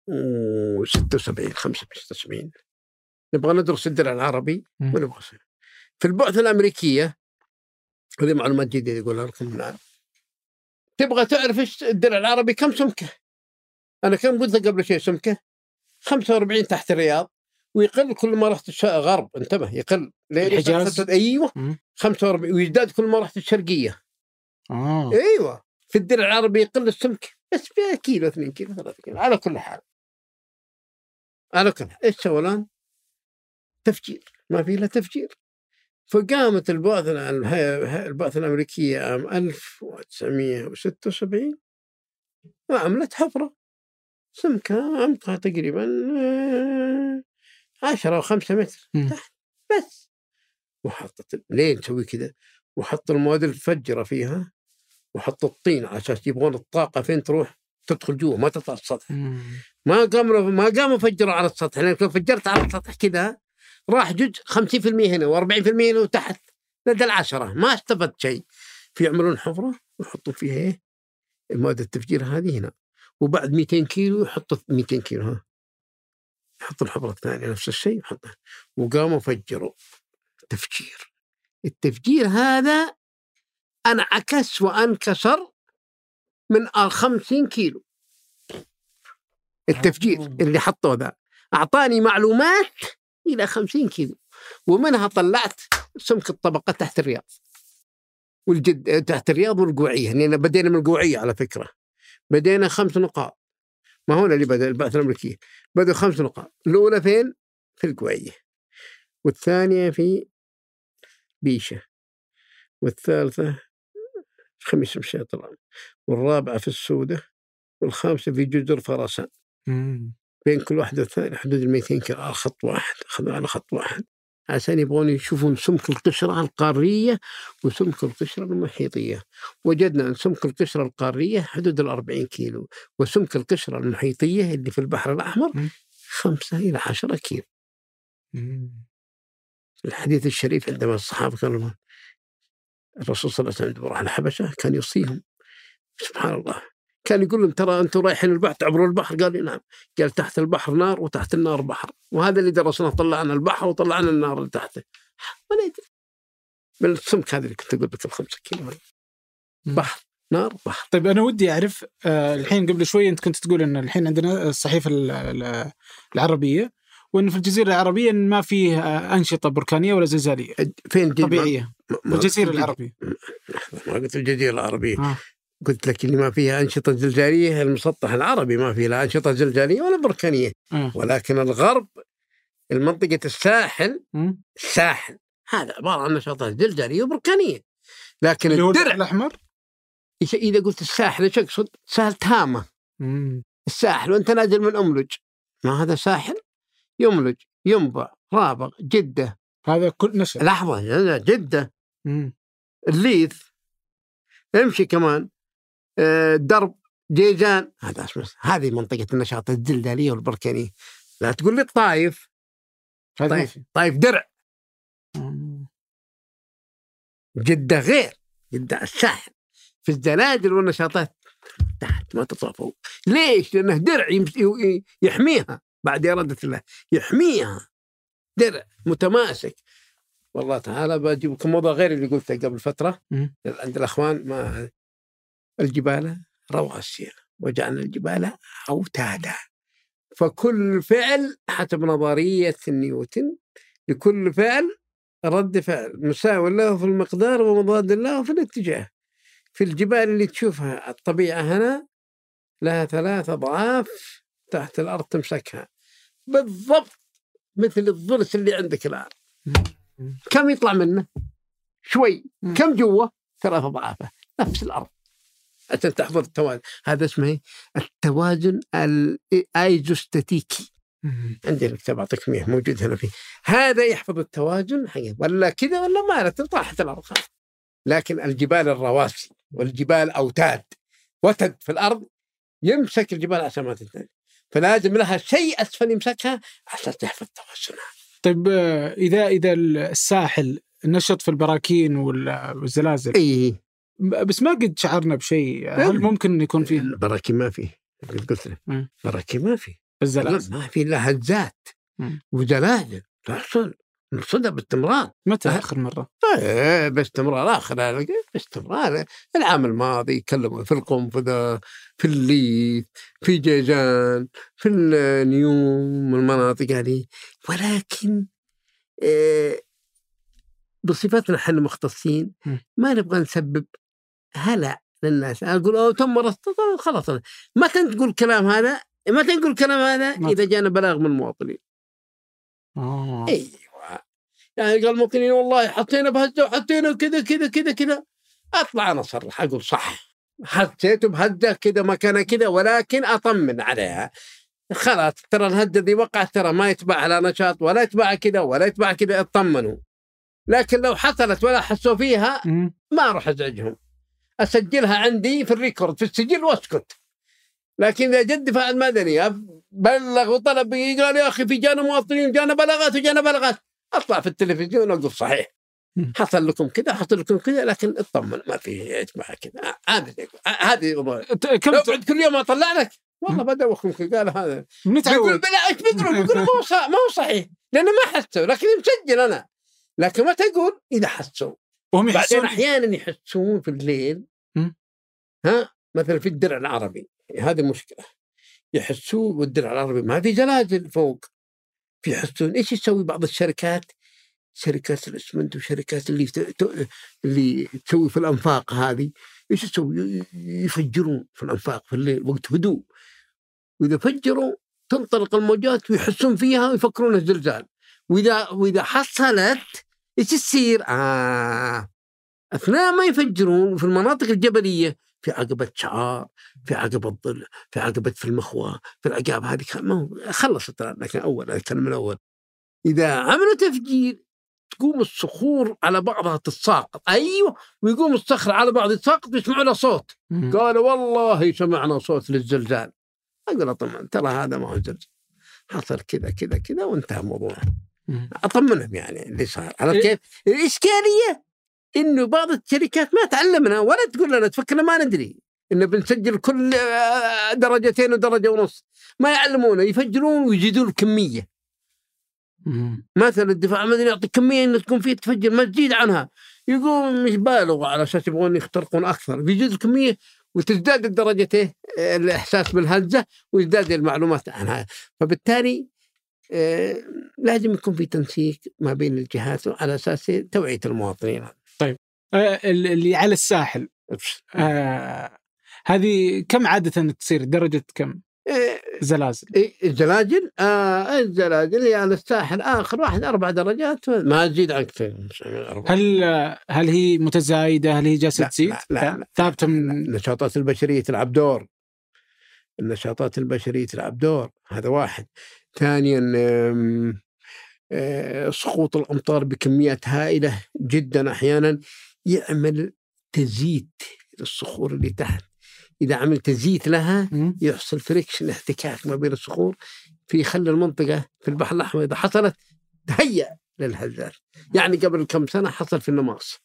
و 76 75 نبغى ندرس الدرع العربي. ونبغى في البعثة الأمريكية هذه معلومات جديدة يقولها لكم. الان تبغى تعرف إيش الدرع العربي؟ كم سمكة؟ أنا كم قلت قبل شيء سمكة؟ 45 تحت الرياض ويقل كل ما رحت غرب انتبه يقل؟ الحجاز؟ أيوه. مم. 45 ويزداد كل ما رحت الشرقية. آه. أيوه. في الدرع العربي يقل السمك بس فيها كيلو 2 كيلو 3 كيلو على كل حال. على كل حال. إيش الآن؟ تفجير. ما في إلا تفجير. فقامت البعثة البعثة الأمريكية عام 1976 وعملت حفرة. سمكها عمقها تقريبا آه، 10 أو 5 متر. تحت بس وحطت ليه نسوي كذا؟ وحط المواد المفجرة فيها وحط الطين على أساس يبغون الطاقة فين تروح؟ تدخل جوا ما تطلع السطح. ما قاموا ما قاموا فجروا على السطح لأن لو فجرت على السطح كذا راح جزء 50% هنا و40% هنا وتحت لدى العشرة ما استفدت شيء فيعملون حفرة ويحطوا فيها إيه المواد التفجير هذه هنا وبعد 200 كيلو يحطوا 200 كيلو ها. يحطوا الحفرة الثانية نفس الشيء يحطها وقاموا فجروا تفجير التفجير هذا انعكس وأنكسر من 50 كيلو. التفجير اللي حطوه ذا. أعطاني معلومات إلى 50 كيلو. ومنها طلعت سمك الطبقة تحت الرياض. والجد تحت الرياض والقوعية. لأن بدينا من القوعية على فكرة. بدينا خمس نقاط. ما هنا اللي بدأ البعثة الأمريكية؟ بدأوا خمس نقاط. الأولى فين؟ في القوعيه والثانية في بيشة. والثالثة في خميس مشيط طبعا والرابعة في السودة. والخامسة في جزر فرسان. بين كل واحدة والثانية حدود ال 200 كيلو. على خط واحد. أخذوا على خط واحد. عشان يبغون يشوفون سمك القشرة القارية وسمك القشرة المحيطية وجدنا أن سمك القشرة القارية حدود ال 40 كيلو وسمك القشرة المحيطية اللي في البحر الأحمر. خمسة إلى عشرة كيلو. الحديث الشريف عندما الصحابة كانوا الرسول صلى الله عليه وسلم راح الحبشة كان يوصيهم سبحان الله كان يقول لهم ترى أنتم رايحين البحر تعبرون البحر؟ قال لي نعم. قال تحت البحر نار وتحت النار بحر. وهذا اللي درسناه طلعنا البحر وطلعنا النار اللي تحته. ولا يدري من السمك هذا اللي كنت أقول لك الخمسة كيلو. بحر نار بحر. طيب أنا ودي أعرف آه الحين قبل شوي أنت كنت تقول إن الحين عندنا الصحيفة ال- ال- العربية وإن في الجزيرة العربية إن ما فيه آه، أنشطة بركانية ولا زلزالية. فين جد طبيعية. الجزيرة العربية. ما قلت الجزيرة العربية. آه. قلت لك اللي ما فيها أنشطة زلزالية المسطح العربي ما فيه لا أنشطة زلزالية ولا بركانية. آه. ولكن الغرب المنطقة الساحل. الساحل هذا عبارة عن نشاطات زلزالية وبركانية. لكن الدرع الأحمر؟ إيش- إذا قلت الساحل إيش أقصد؟ ساحل تامة. الساحل وأنت نازل من أملج. ما هذا ساحل؟ يملج ينبع رابغ جدة. هذا كل نشر لحظة جدة. الليث. امشي كمان. درب جيزان هذا هذه منطقة النشاط الزلزالية والبركانية لا تقول لي طيب في. طايف. درع. جدة غير. جدة الساحل في الزلازل والنشاطات. تحت ما تطلع فوق ليش؟ لأنه درع يحميها. بعد إرادة الله. يحميها. درع متماسك. والله تعالى بجيب لكم موضوع غير اللي قلته قبل فترة. عند الأخوان ما الجبال رواسي وجعلنا الجبال أوتادا فكل فعل حسب نظرية نيوتن لكل فعل رد فعل مساوي له في المقدار ومضاد له في الاتجاه في الجبال اللي تشوفها الطبيعة هنا لها ثلاث أضعاف تحت الأرض تمسكها بالضبط مثل الضرس اللي عندك الآن. كم يطلع منه؟ شوي. كم جوا؟ ثلاث أضعافه نفس الأرض عشان تحضر التوازن هذا اسمه إيه؟ التوازن الايزوستاتيكي. عندي الكتاب أعطيك إياه موجود هنا فيه هذا يحفظ التوازن حقيقة. ولا كذا ولا ما طاحت الأرض خلاص. لكن الجبال الرواسي والجبال أوتاد وتد في الأرض يمسك الجبال عشان ما تنتهي فلازم لها شيء أسفل يمسكها عشان تحفظ توازنها طيب آه، إذا إذا الساحل نشط في البراكين وال- والزلازل اي بس ما قد شعرنا بشيء هل نعم. ممكن يكون فيه البراكين ما فيه قد قلت لك. براكين ما فيه الزلازل ما في إلا هزات. وزلازل تحصل نرصدها باستمرار متى أه. آخر مرة؟ إيه باستمرار آخر باستمرار العام الماضي يتكلموا في القنفذة في الليث في جيزان في النيوم المناطق هذه ولكن إيه بصفتنا إحنا مختصين. ما نبغى نسبب هلع للناس. أقول أوه تم طيب خلاص. متى تقول كلام هذا متى نقول كلام هذا؟ إذا جانا بلاغ من المواطنين. آه. أيوه. يعني قال المواطنين والله حطينا بهزه وحطينا كذا كذا كذا كذا. أطلع أنا اصرح أقول صح. حسيت بهزه كذا مكانها كذا ولكن أطمن عليها. خلاص ترى الهزه دي وقعت ترى ما يتبع على نشاط ولا يتبع كذا ولا يتبع كذا اطمنوا. لكن لو حصلت ولا حسوا فيها. ما أروح أزعجهم. أسجلها عندي في الريكورد في السجل وأسكت. لكن إذا جد دفاع المدني بلغ وطلب قال يا أخي في جانا مواطنين جانا بلاغات وجانا بلاغات أطلع في التلفزيون واقول صحيح. حصل لكم كذا حصل لكم كذا لكن اطمن ما في يجمع كذا. هذه هذه الأمور. ت- كم لو بعد كل يوم اطلع لك والله بدوخكم قال هذا. نتعود. بلا إيش بيقولوا بيقولوا ما هو ما هو صحيح. لأنه ما حسوا لكن مسجل أنا. لكن ما تقول إذا حسوا. وهم بعدين يحسون. أحيانا يحسون في الليل. ها؟ مثلا في الدرع العربي هذه مشكلة. يحسون والدرع العربي ما في زلازل فوق. في يحسون إيش يسوي بعض الشركات؟ شركات الإسمنت وشركات اللي اللي تسوي في الأنفاق هذه. إيش يسوي؟ يفجرون في الأنفاق في الليل وقت هدوء. وإذا فجروا تنطلق الموجات ويحسون فيها ويفكرون الزلزال. وإذا وإذا حصلت إيش يصير؟ آه أثناء ما يفجرون في المناطق الجبلية في عقبة شعار، في عقبة ظل، في عقبة في المخوى، في العقاب هذه ما هو خلصت لكن أول أتكلم من الأول. إذا عملوا تفجير تقوم الصخور على بعضها تتساقط، أيوه ويقوم الصخر على بعض يتساقط ويسمعوا له صوت،. قالوا والله سمعنا صوت للزلزال. أقول طبعا ترى هذا ما هو زلزال. حصل كذا كذا كذا وانتهى الموضوع. أطمنهم يعني اللي صار عرفت إيه. كيف؟ الإشكالية إنه بعض الشركات ما تعلمنا ولا تقول لنا تفكرنا ما ندري. إنه بنسجل كل آه، درجتين ودرجة ونص. ما يعلمونا يفجرون ويزيدون الكمية. مثلا الدفاع المدني يعطي كمية إنه تكون فيه تفجر ما تزيد عنها. يقوم مش بالغوا على أساس يبغون يخترقون أكثر. بيزيد الكمية وتزداد الدرجتين آه، الإحساس بالهزه ويزداد المعلومات عنها. فبالتالي آه، لازم يكون في تنسيق ما بين الجهات على أساس توعية المواطنين. ال- اللي على الساحل. آه هذه كم عادة تصير؟ درجة كم؟ آه، زلازل. إيه، الزلاجل آه الزلاجل هي على الساحل. آخر واحد أربع درجات. ما تزيد عن كثير هل هل هي متزايدة؟ هل هي جالسة لا، تزيد؟ لا، لا، لا. ثابتة من النشاطات البشرية تلعب دور. النشاطات البشرية تلعب دور. هذا واحد. ثانيا آه، سقوط الأمطار بكميات هائلة جدا أحيانا. يعمل تزييت للصخور اللي تحت. إذا عمل تزييت لها. يحصل فريكشن احتكاك ما بين الصخور في خلى المنطقة في البحر الأحمر إذا حصلت تهيأ للهزات يعني قبل كم سنة حصل في النماص.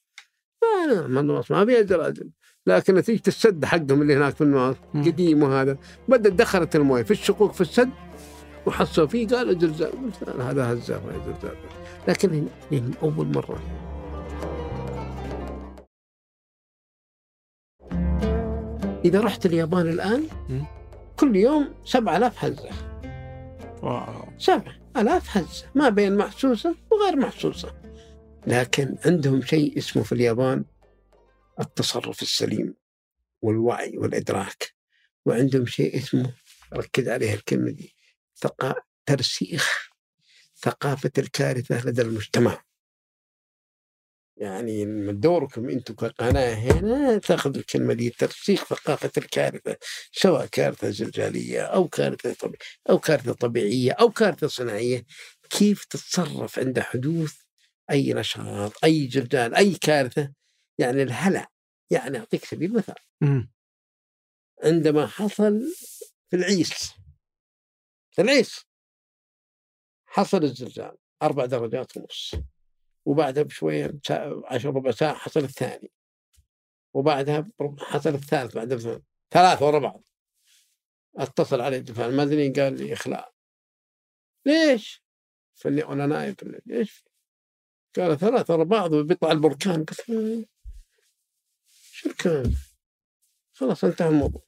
ما ما النماص ما فيها زلازل لكن نتيجة السد حقهم اللي هناك في النماص. قديم وهذا. بدأت دخلت الموية في الشقوق في السد وحصلوا فيه قالوا زلزال هذا هزه ما زلزال لكن هنا أول مرة. إذا رحت اليابان الآن مم. كل يوم 7000 هزه واو. سبع آلاف هزة ما بين محسوسة وغير محسوسة. لكن عندهم شيء اسمه في اليابان التصرف السليم والوعي والإدراك. وعندهم شيء اسمه ركز عليها الكلمة دي ثقا ترسيخ ثقافة الكارثة لدى المجتمع. يعني من دوركم أنتم كقناة هنا تاخذ الكلمة دي ترسيخ ثقافة الكارثة سواء كارثة زلزاليه أو كارثة طبيعية أو كارثة طبيعية أو كارثة صناعية كيف تتصرف عند حدوث أي نشاط أي زلزال أي كارثة؟ يعني الهلع يعني أعطيك سبيل مثال. عندما حصل في العيس في العيس حصل الزلزال أربع درجات ونص. وبعدها بشوية عشر ربع ساعة حصل الثاني. وبعدها حصل الثالث بعد ثلاثة ورا بعض. اتصل علي الدفاع المدني قال لي إخلاء. ليش؟ فني وأنا نايم ليش؟ قال ثلاثة ورا بعض وبيطلع البركان. قلت له شو الكلام؟ خلاص انتهى الموضوع.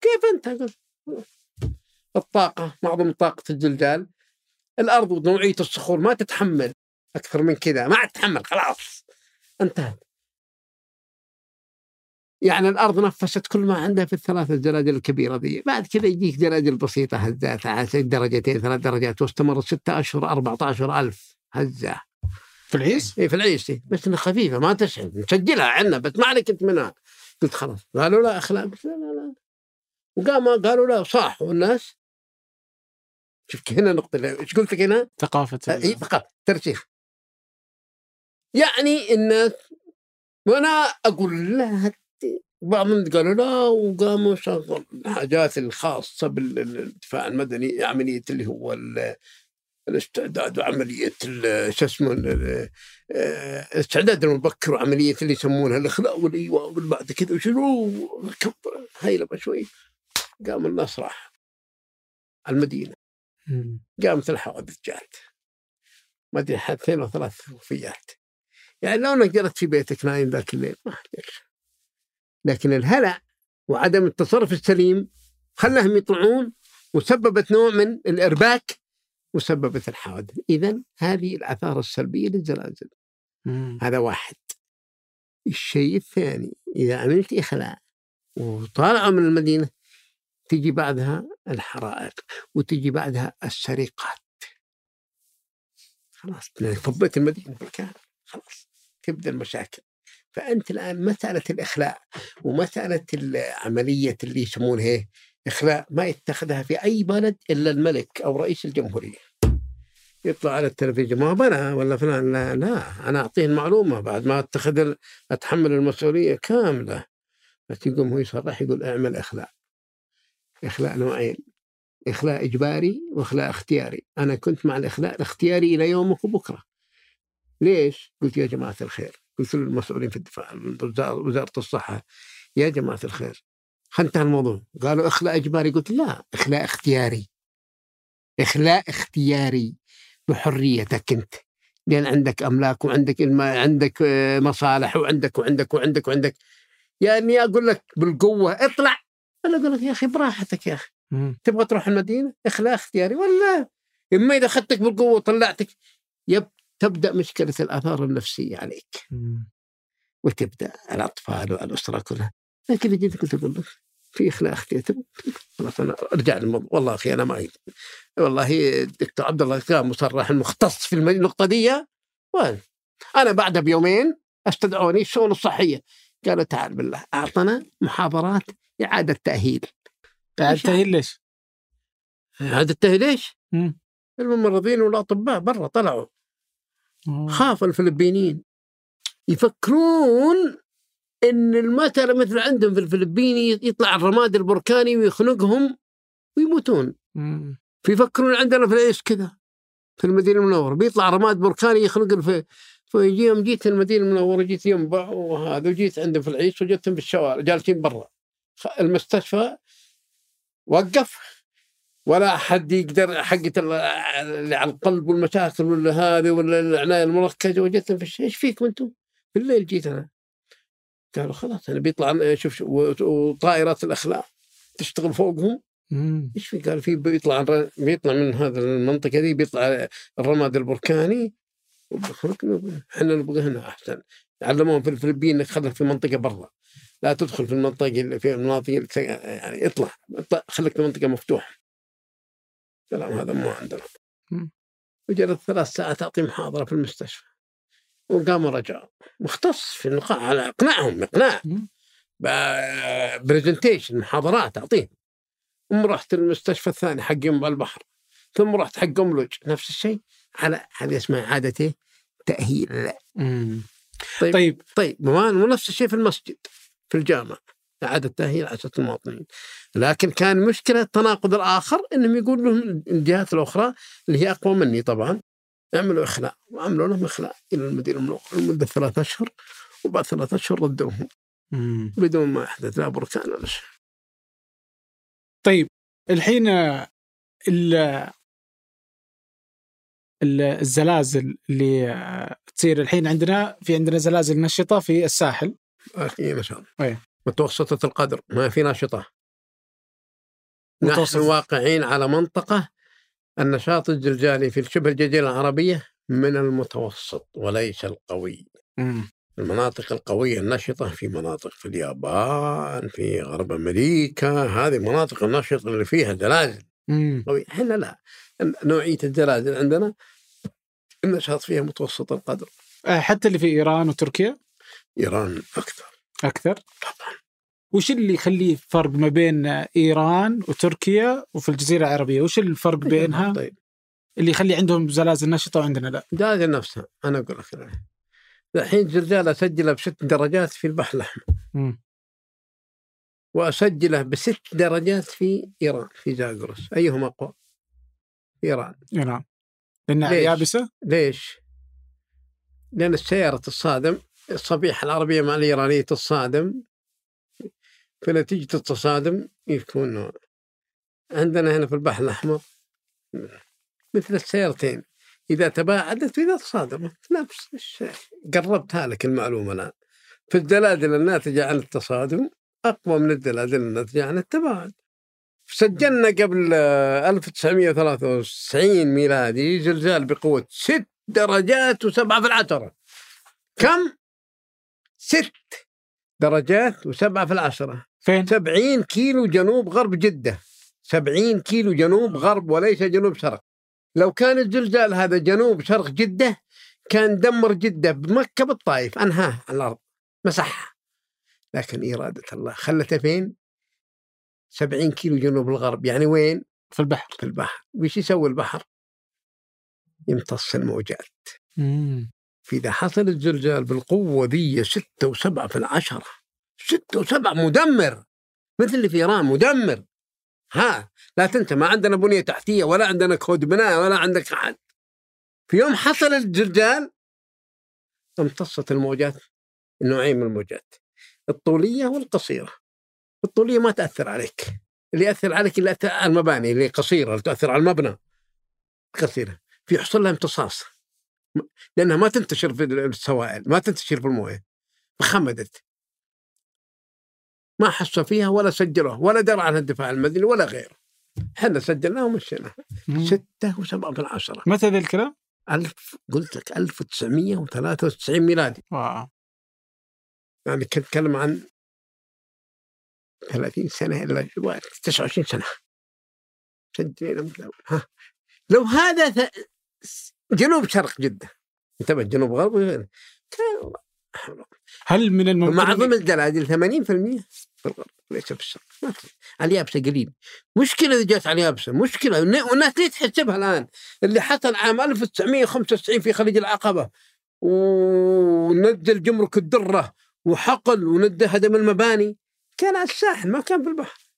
كيف انتهى؟ قلت الطاقة معظم طاقة الزلزال الأرض ونوعية الصخور ما تتحمل. أكثر من كذا ما تتحمل خلاص انتهت. يعني الأرض نفست كل ما عندها في الثلاث الزلازل الكبيرة ذي بعد كذا يجيك زلازل بسيطة هزات على درجتين ثلاث درجات واستمرت ستة أشهر 14 ألف هزة. في العيس؟ إيه في العيش دي بس إنها خفيفة ما تشعر نسجلها عندنا بس ما عليك أنت منها قلت خلاص قالوا لا أخلاق قلت لا لا لا. وقاموا قالوا لا صح والناس شوف هنا نقطة إيش قلت لك هنا؟ ثقافة اي ثقافة ترسيخ يعني الناس وأنا أقول لا هت- بعضهم قالوا لا وقاموا شغل الحاجات الخاصة بالدفاع المدني عملية اللي هو ال- الاستعداد وعملية ال- شو اسمه ال- آه، الاستعداد المبكر وعملية اللي يسمونها الإخلاء والإيواء والبعد كذا وشنو كبر هيلبة شوي قام الناس راح المدينة. مم. قامت الحوادث جات. ما أدري حد اثنين أو ثلاث وفيات. يعني لو جلست في بيتك نايم ذاك الليل ما عليك. لكن الهلع وعدم التصرف السليم خلاهم يطلعون وسببت نوع من الإرباك وسببت الحوادث. اذا هذه الآثار السلبية للزلازل. مم. هذا واحد. الشيء الثاني إذا عملت إخلاء وطالعوا من المدينة تجي بعدها الحرائق وتجي بعدها السرقات. خلاص فضيت المدينة بالكامل. خلاص. تبدا المشاكل. فأنت الآن مساله الإخلاء ومساله عمليه اللي يسمونها إيه؟ إخلاء ما يتخذها في أي بلد إلا الملك أو رئيس الجمهورية. يطلع على التلفزيون ما بنا ولا فلان لا لا أنا اعطيه المعلومه بعد ما أتخذ أتحمل المسؤولية كاملة. بس يقوم هو يصرح يقول اعمل إخلاء. إخلاء نوعين إخلاء إجباري وإخلاء اختياري. أنا كنت مع الإخلاء الاختياري إلى يومك وبكرة. ليش؟ قلت يا جماعة الخير قلت للمسؤولين في الدفاع وزارة الصحة يا جماعة الخير. انتهى الموضوع. قالوا إخلاء إجباري. قلت لا إخلاء اختياري. إخلاء اختياري بحريتك أنت. لأن عندك أملاك وعندك. عندك آه، مصالح وعندك وعندك وعندك وعندك. يعني أقول لك بالقوة اطلع. أنا أقول لك يا أخي براحتك يا مم. تبغى تروح المدينة؟ إخلاء اختياري. ولا إما إذا أخذتك بالقوة وطلعتك يب تبدأ مشكلة الآثار النفسية عليك. وتبدأ الأطفال والأسرة كلها لكن جيت قلت أقول لك في اختياري تبغى- خلاص أنا أرجع للموضوع والله أخي أنا ما والله الدكتور عبد الله كان مصرح المختص في النقطة دي وين؟ أنا بعدها بيومين أستدعوني الشؤون الصحية قالوا تعال بالله أعطنا محاضرات إعادة تأهيل قاعد تهيل ليش؟ إعادة تأهيل ليش؟ مم. الممرضين والأطباء برا طلعوا آه. خافوا الفلبينيين. يفكرون إن المساله مثل عندهم في الفلبين يطلع الرماد البركاني ويخنقهم ويموتون. فيفكرون عندنا في العيش كذا في المدينة المنورة. بيطلع رماد بركاني يخلق في فيجي يوم جيت المدينة المنورة جيت ينبع وهذا وجيت عندهم في العيش وجدتهم في الشوارع جالسين برا. المستشفى وقف. ولا أحد يقدر حقة اللي على القلب والمشاكل ولا هذه ولا العناية المركزة. وجدتهم في الشيء إيش فيكم أنتم؟ في الليل جيت أنا قالوا خلاص أنا بيطلع شوف وطائرات الأخلاق تشتغل فوقهم. إيش في؟ قال في بيطلع بيطلع من هذا المنطقة دي بيطلع الرماد البركاني. إحنا نبغى هنا أحسن. علموهم في الفلبين إنك في منطقة برا. لا تدخل في المنطقة في المناطق يعني اطلع, اطلع خليك في منطقة مفتوحة. كلام هذا مو عندنا. وجلست ثلاث ساعات اعطي محاضرة في المستشفى. وقاموا رجعوا مختص في النقاع على إقناعهم إقناع. برزنتيشن محاضرات أعطيهم. ثم رحت المستشفى الثاني حق ينبع البحر. ثم رحت حق أملج نفس الشيء على هذه اسمها عادة تأهيل. طيب طيب, طيب ونفس الشيء في المسجد في الجامع. إعادة تأهيل عشرة المواطنين. لكن كان مشكلة التناقض الآخر أنهم يقول لهم الجهات الأخرى اللي هي أقوى مني طبعا اعملوا إخلاء وعملوا لهم إخلاء إلى المدينة المنورة لمدة ثلاثة أشهر وبعد ثلاثة أشهر ردوهم. بدون ما يحدث لا بركان ولا شيء. طيب الحين الزلازل اللي تصير الحين عندنا في عندنا زلازل نشطه في الساحل. اي نشاط متوسطة القدر ما في ناشطة. نحن واقعين على منطقة النشاط الزلزالي في شبه الجزيرة العربية من المتوسط وليس القوي. مم. المناطق القوية النشطة في مناطق في اليابان في غرب أمريكا هذه مناطق النشطة اللي فيها زلازل قوية إحنا لا نوعية الزلازل عندنا. النشاط فيها متوسط القدر. آه، حتى اللي في إيران وتركيا؟ إيران أكثر. أكثر طبعا وش اللي يخليه فرق ما بين إيران وتركيا وفي الجزيرة العربية؟ وش الفرق بينها؟ طيب اللي يخلي عندهم زلازل نشطة وعندنا لا؟ زلازل نفسها أنا أقول لك الحين زلزال أسجله بست درجات في البحر الأحمر وأسجله بست درجات في إيران في زاغروس أيهما أقوى؟ إيران إيران لأنها يابسة؟ ليش؟ لأن السيارة تصادم الصبيحه العربية مع الإيرانية تصادم فنتيجة التصادم يكون عندنا هنا في البحر الأحمر مثل السيارتين. إذا تباعدت وإذا تصادمت. نفس الشيء. قربتها لك المعلومة الآن. فالزلازل الناتجة عن التصادم أقوى من الزلازل الناتجة عن التباعد. سجلنا قبل 1993 ميلادي زلزال بقوة ست درجات وسبعة في العشرة كم؟ ست درجات وسبعة في العشرة. فين؟ 70 كيلو جنوب غرب جدة. 70 كيلو جنوب غرب وليس جنوب شرق. لو كان الزلزال هذا جنوب شرق جدة كان دمر جدة بمكة بالطائف. أنهاه على الأرض. مسحها. لكن إرادة الله خلته فين؟ 70 كيلو جنوب الغرب. يعني وين؟ في البحر. في البحر. وش يسوي البحر؟ يمتص الموجات. مم. فإذا حصل الزلزال بالقوة ذي ستة وسبعة في العشرة ستة وسبعة مدمر مثل اللي في إيران مدمر. ها لا تنسى ما عندنا بنية تحتية ولا عندنا كود بناء ولا عندك أحد. في يوم حصل الزلزال امتصت الموجات النوعين من الموجات الطولية والقصيرة. الطولية ما تأثر عليك. اللي يأثر عليك اللي يأثر على المباني اللي قصيرة اللي تأثر على المبنى. قصيرة. في يحصل لها امتصاص. لأنها ما تنتشر في السوائل ما تنتشر في الموية. فخمدت. ما حسوا فيها ولا سجلوها ولا درى عنها الدفاع المدني ولا غيره. إحنا سجلناها ومشيناها ستة وسبعة من عشرة متى ذا الكلام؟ ألف قلت لك 1993 ميلادي. واو. يعني كنت أتكلم عن 30 سنة إلا 29 سنة. سجلنا ها. لو هذا. جنوب شرق جدة. انتبه جنوب غرب كان هل من الممكن مع ضمن الزلازل 80% في الغرب ليس في الشرق. ما في. اليابسة قليل. مشكلة إذا جات على اليابسة. مشكلة. والناس ليه تحسبها الآن؟ اللي حصل عام 1995 في خليج العقبة. ونزل جمرك الدرة وحقل وندى هدم المباني. كان على الساحل ما كان في البحر.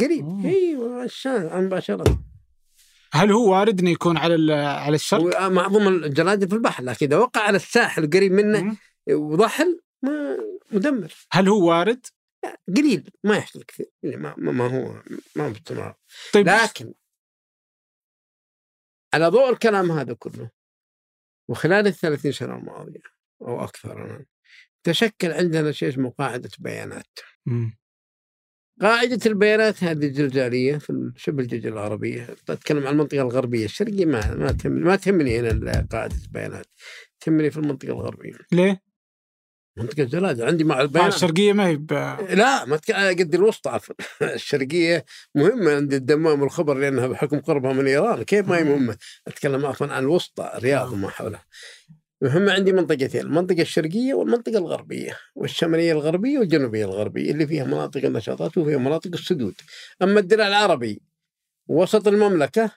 قريب أيوه على مباشرة. هل هو وارد إنه يكون على ال- على الشرق؟ هو معظم الجلاجل في البحر لكن إذا وقع على الساحل قريب منه. وضحل ما مدمر هل هو وارد؟ قليل ما يحصل كثير يعني ما, ما, هو ما باستمرار طيب لكن على ضوء الكلام هذا كله وخلال الثلاثين سنة الماضية أو أكثر الآن تشكل عندنا شيء اسمه قاعدة بيانات مم. قاعدة البيانات هذه الزلزالية في شبه الجزيرة العربية؟ أتكلم عن المنطقة الغربية. الشرقية ما ما تهمني ما تهمني هنا قاعدة البيانات تهمني في المنطقة الغربية. ليه؟ منطقة الزلازل. عندي مع آه البيانات الشرقية ما هي ب- لا ما تك... قد الوسطى. عفوا *laughs* الشرقية مهمة عند الدمام والخبر لأنها بحكم قربها من إيران. كيف ما هي مهمة؟ أتكلم عفوا عن الوسطى الرياض وما حولها. مهمة عندي منطقتين المنطقة الشرقية والمنطقة الغربية والشمالية الغربية والجنوبية الغربية اللي فيها مناطق النشاطات وفيها مناطق السدود. أما الدرع العربي وسط المملكة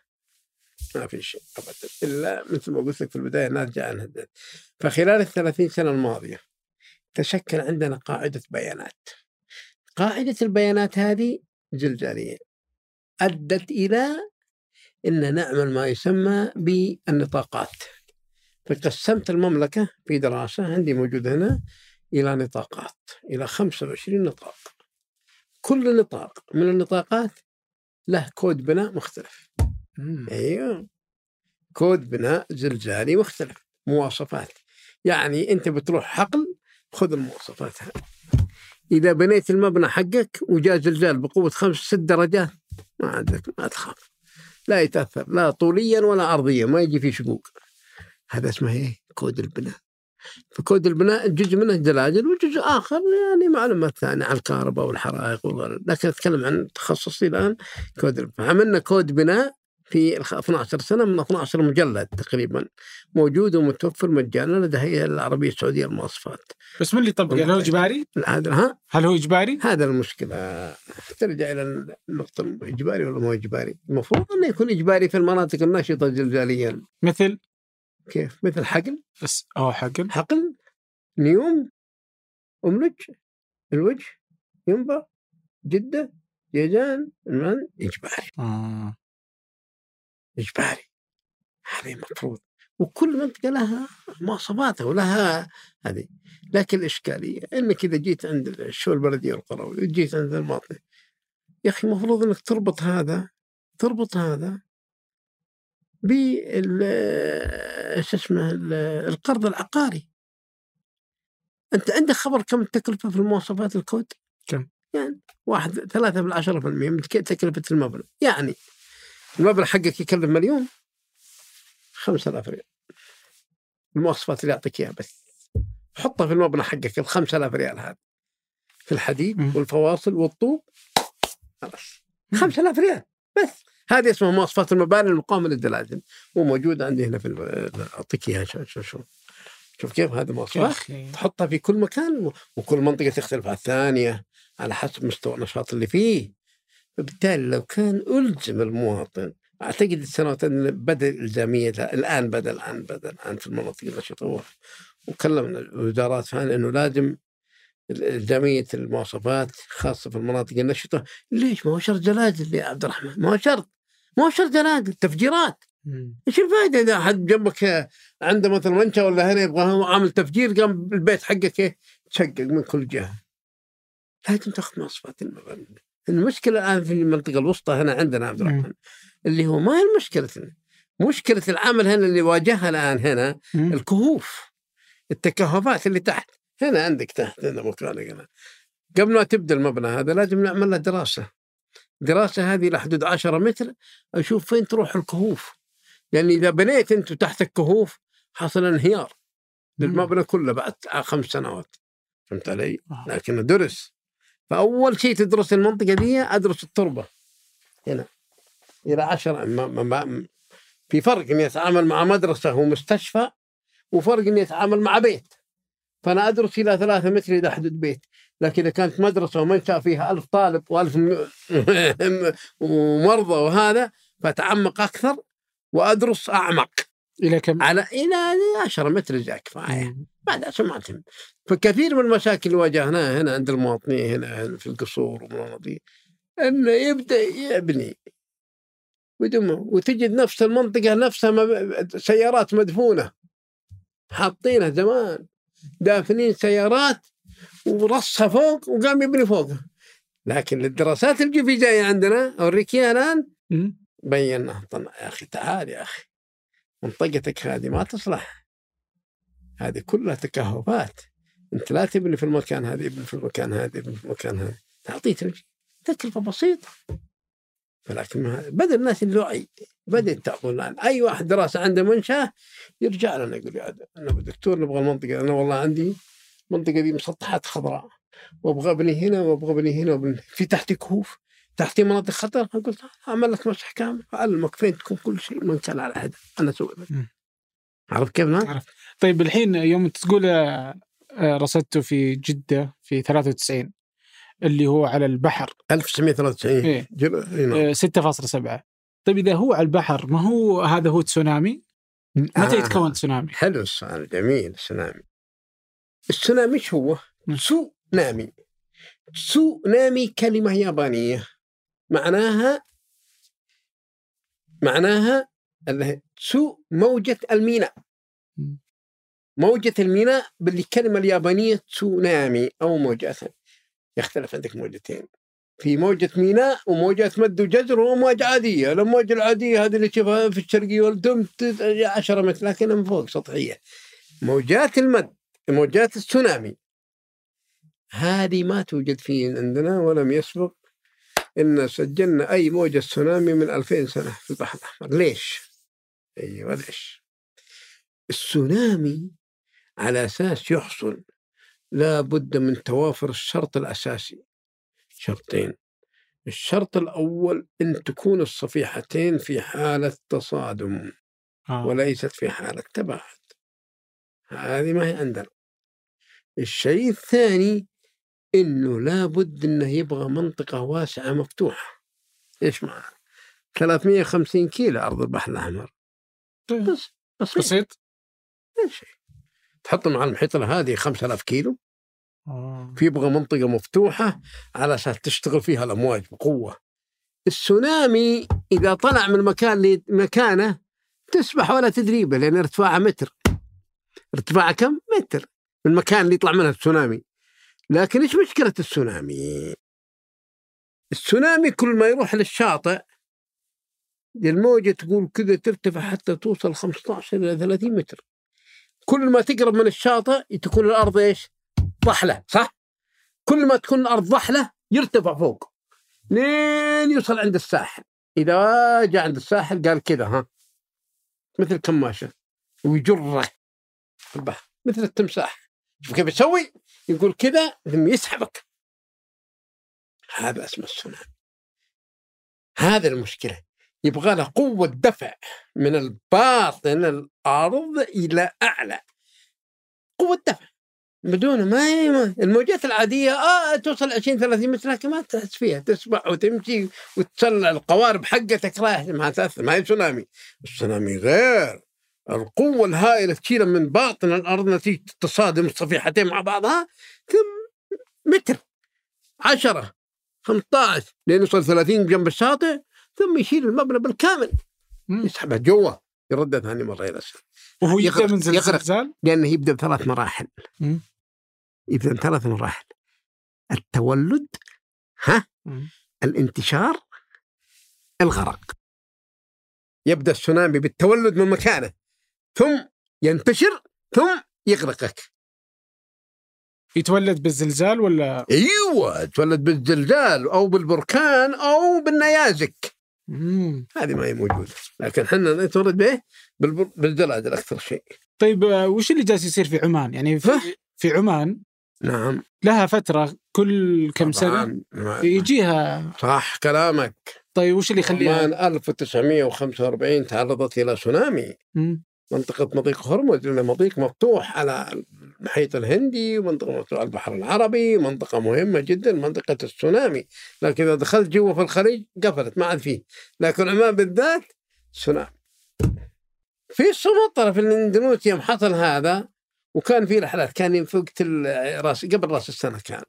ما في شيء أبدا إلا مثل ما قلت لك في البداية نرجع عنها فخلال الثلاثين سنة الماضية تشكل عندنا قاعدة بيانات. قاعدة البيانات هذه زلزالية أدت إلى أن نعمل ما يسمى بالنطاقات. فقسمت المملكة في دراسة عندي موجود هنا إلى نطاقات إلى 25 نطاق. كل نطاق من النطاقات له كود بناء مختلف. مم. أيوه. كود بناء زلزالي مختلف مواصفات. يعني أنت بتروح حقل خذ المواصفات هذه. إذا بنيت المبنى حقك وجاء زلزال بقوة خمس ست درجات ما عندك ما تخاف. لا يتأثر لا طوليا ولا ارضيا ما يجي فيه شقوق. هذا اسمه إيه؟ كود البناء فكود البناء جزء منه زلازل وجزء آخر يعني معلومات ثانية عن الكهرباء والحرائق والغرق. لكن أتكلم عن تخصصي الآن كود البناء عملنا كود بناء في الخ- 12 سنة من 12 مجلد تقريبا موجود ومتوفر مجانا لدى الهيئه العربية السعودية للمواصفات. بس من اللي يطبق هل هو إجباري؟ هذا ها هل هو إجباري؟ هذا المشكلة ترجع إلى النقطة إجباري ولا مو إجباري؟ المفروض أنه يكون إجباري في المناطق الناشطة زلزاليا مثل كيف؟ مثل حقل؟ بس آه حقل. حقل نيوم أملج الوجه ينبع جدة جيزان عمان إجباري. آه. إجباري. هذه المفروض وكل منطقة لها مواصفاتها ولها هذه. لكن الإشكالية أنك إذا جيت عند الشؤون البلدية والقروي وجيت عند المواطن يا أخي المفروض أنك تربط هذا تربط هذا بال إيش اسمه ال- القرض العقاري أنت عندك خبر كم التكلفة في المواصفات الكود؟ كم؟ يعني واحد ثلاثة بالعشرة في المية من تك- تكلفة المبنى يعني المبنى حقك يكلف مليون خمسة آلاف ريال المواصفات اللي يعطيك إياها بس حطها في المبنى حقك ال 5000 ريال هذا في الحديد. والفواصل والطوب خلاص مم. 5000 ريال بس هذه اسمها مواصفات المباني المقاومة للزلازل وموجوده عندي هنا في أعطيك إياها شوف شوف كيف هذه مواصفات. تحطها في كل مكان وكل منطقة تختلف عن الثانية على حسب مستوى النشاط اللي فيه. فبالتالي لو كان ألزم المواطن أعتقد السنوات بدا الالزاميه الآن بدا الآن بدا الآن في المناطق النشطه وكلمنا الوزارات فعلا إنه لازم إلزامية المواصفات خاصة في المناطق النشطه ليش؟ ما هو شرط زلازل يا عبد الرحمن ما هو شرط. ما هو شرط زلازل تفجيرات. إيش الفائده إذا أحد جنبك عنده مثلا منشا ولا هنا يبغى هو عامل تفجير قام البيت حقك إيه؟ تشقق من كل جهة. لازم تاخذ مواصفات المباني. المشكلة الآن في المنطقة الوسطى هنا عندنا عبد الرحمن اللي هو ما هي المشكلة مشكلة العمل هنا اللي واجهها الآن هنا مم. الكهوف التكهفات اللي تحت. هنا عندك تحت هنا مكانك هنا. قبل ما تبدأ المبنى هذا لازم نعمل له دراسة. دراسة هذه لحدود 10 متر أشوف فين تروح الكهوف. لأن إذا بنيت أنت تحت الكهوف حصل انهيار. للمبنى كله بعد خمس سنوات. فهمت علي؟ آه. لكنه درس فأول شيء تدرس المنطقة دي أدرس التربة. هنا. إلى 10 ما ما ما في فرق إني أتعامل مع مدرسة ومستشفى وفرق إني أتعامل مع بيت. فأنا أدرس إلى ثلاثة متر اذا حدود بيت. لكن إذا كانت مدرسة ومنشا فيها ألف طالب وألف *laughs* ومرضى وهذا فاتعمق أكثر وأدرس أعمق. إلى كم؟ على إلى 10 متر جاء كفايه مم. بعد عشان ما تهم. فكثير من المشاكل اللي واجهناها هنا عند المواطنين هنا في القصور والمناطق إنه يبدأ يبني. وتجد نفس المنطقة نفسها سيارات مدفونة. حاطينها زمان. دافنين سيارات ورصها فوق وقام يبني فوقها لكن الدراسات الجيولوجية عندنا أوريك إياها الآن. مم. بينا طلع يا أخي تعال يا أخي. منطقتك هذه ما تصلح. هذه كلها تكهفات. أنت لا تبني في المكان هذا ابني في المكان هذا ابني في المكان هذا. تعطيه تمشي تكلفة بسيطة. ولكن بدأ الناس الوعي بدأت تأخذ الآن أي واحد دراسة عنده منشأة يرجع لنا يقول يا أنا دكتور نبغى المنطقة أنا والله عندي المنطقة دي مسطحات خضراء. وأبغى أبني هنا وأبغى أبني هنا وأبني في تحتي كهوف. تحتي مناطق خطر أقول أعمل لك مسح كامل. أعلمك فين تكون كل شيء. ما كان على حد أنا أسوي. عرفت كيف نعم؟ عرفت. طيب الحين يوم تقول آه، آه، رصدته في جدة في 93 اللي هو على البحر. 1993 إيه. جل... إيه نعم. آه، 6.7 طيب إذا هو على البحر ما هو هذا هو تسونامي؟ متى آه. يتكون تسونامي؟ حلو السؤال. جميل. السونامي السونامي إيش هو؟ مم. سو نامي سو نامي كلمة يابانية. معناها معناها اللي- سو موجة الميناء. موجة الميناء بالكلمة اليابانية تسونامي أو موجة يختلف عندك موجتين. في موجة ميناء وموجة مد وجزر وموجة عادية. الموجة العادية هذه اللي تشوفها في الشرقية والدم 10 متر لكنها من فوق سطحية. موجات المد. موجات التسونامي هذه ما توجد في عندنا ولم يسبق إن سجلنا أي موجة تسونامي من 2000 سنة في البحر الأحمر ليش؟ أيوه ليش؟ التسونامي على أساس يحصل لا بد من توافر الشرط الأساسي شرطين الشرط الأول أن تكون الصفيحتين في حالة تصادم آه. وليست في حالة تباعد هذه ما هي عندنا الشيء الثاني إنه لابد إنه يبغى منطقة واسعة مفتوحة. إيش معنى؟ 350 كيلو أرض البحر الأحمر. بس بسيط. بسيط. شيء. تحط مع المحيط هذه 5000 كيلو. آه. في يبغى منطقة مفتوحة على أساس تشتغل فيها الأمواج بقوة. السونامي إذا طلع من المكان اللي مكانه تسبح ولا تدري به لأن ارتفاعه متر. ارتفاعه كم؟ متر. من المكان اللي يطلع منه السونامي لكن إيش مشكلة السونامي؟ السونامي كل ما يروح للشاطئ الموجة تقول كذا ترتفع حتى توصل 15 إلى 30 متر. كل ما تقرب من الشاطئ تكون الأرض إيش؟ ضحلة صح؟ كل ما تكون الأرض ضحلة يرتفع فوق. لين يوصل عند الساحل. إذا جاء عند الساحل قال كذا ها؟ مثل كماشه ويجرك في البحر. مثل التمساح. شوف كيف يسوي؟ يقول كذا ثم يسحبك. هذا اسمه السونامي هذا المشكلة. يبغى له قوة دفع من الباطن الأرض إلى أعلى. قوة دفع. بدون ما الموجات العادية آه توصل 20 30 متر لكن ما تحس فيها. تسبح وتمشي وتطلع القوارب حقتك. رايح ما تأثر ما هي تسونامي التسونامي غير. القوة الهائلة تشيلها من باطن الأرض نتيجة تصادم الصفيحتين مع بعضها كم متر؟ 10 15 لين يوصل 30 جنب الشاطئ ثم يشيل المبنى بالكامل. مم. يسحبها جوا يردها ثاني مرة إلى السماء وهو يبدأ يغرق- من. زلزال؟ لأنه يبدأ بثلاث مراحل. مم. يبدأ بثلاث مراحل. التولد ها؟ مم. الانتشار الغرق. يبدأ السونامي بالتولد من مكانه. ثم ينتشر ثم يغرقك. يتولد بالزلزال ولا؟ أيوه تولد بالزلزال أو بالبركان أو بالنيازك. مم. هذه ما هي موجودة لكن إحنا نتولد به بالزلازل أكثر شيء. طيب آه، وش اللي جالس يصير في عمان؟ يعني في, في عمان نعم. لها فترة كل كم سنة؟ يجيها. صح كلامك. طيب وش اللي يخليها؟ عمان 1945 تعرضت إلى تسونامي. منطقة مضيق هرمز لأنه مضيق مفتوح على المحيط الهندي ومنطقة مفتوحة على البحر العربي منطقة مهمة جدا منطقة التسونامي لكن إذا دخلت جوا في الخليج قفلت ما عاد فيه. لكن عمان بالذات تسونامي في سمطرة في الإندونيسيا حصل هذا وكان في رحلات. كان في وقت راس قبل راس السنة كان.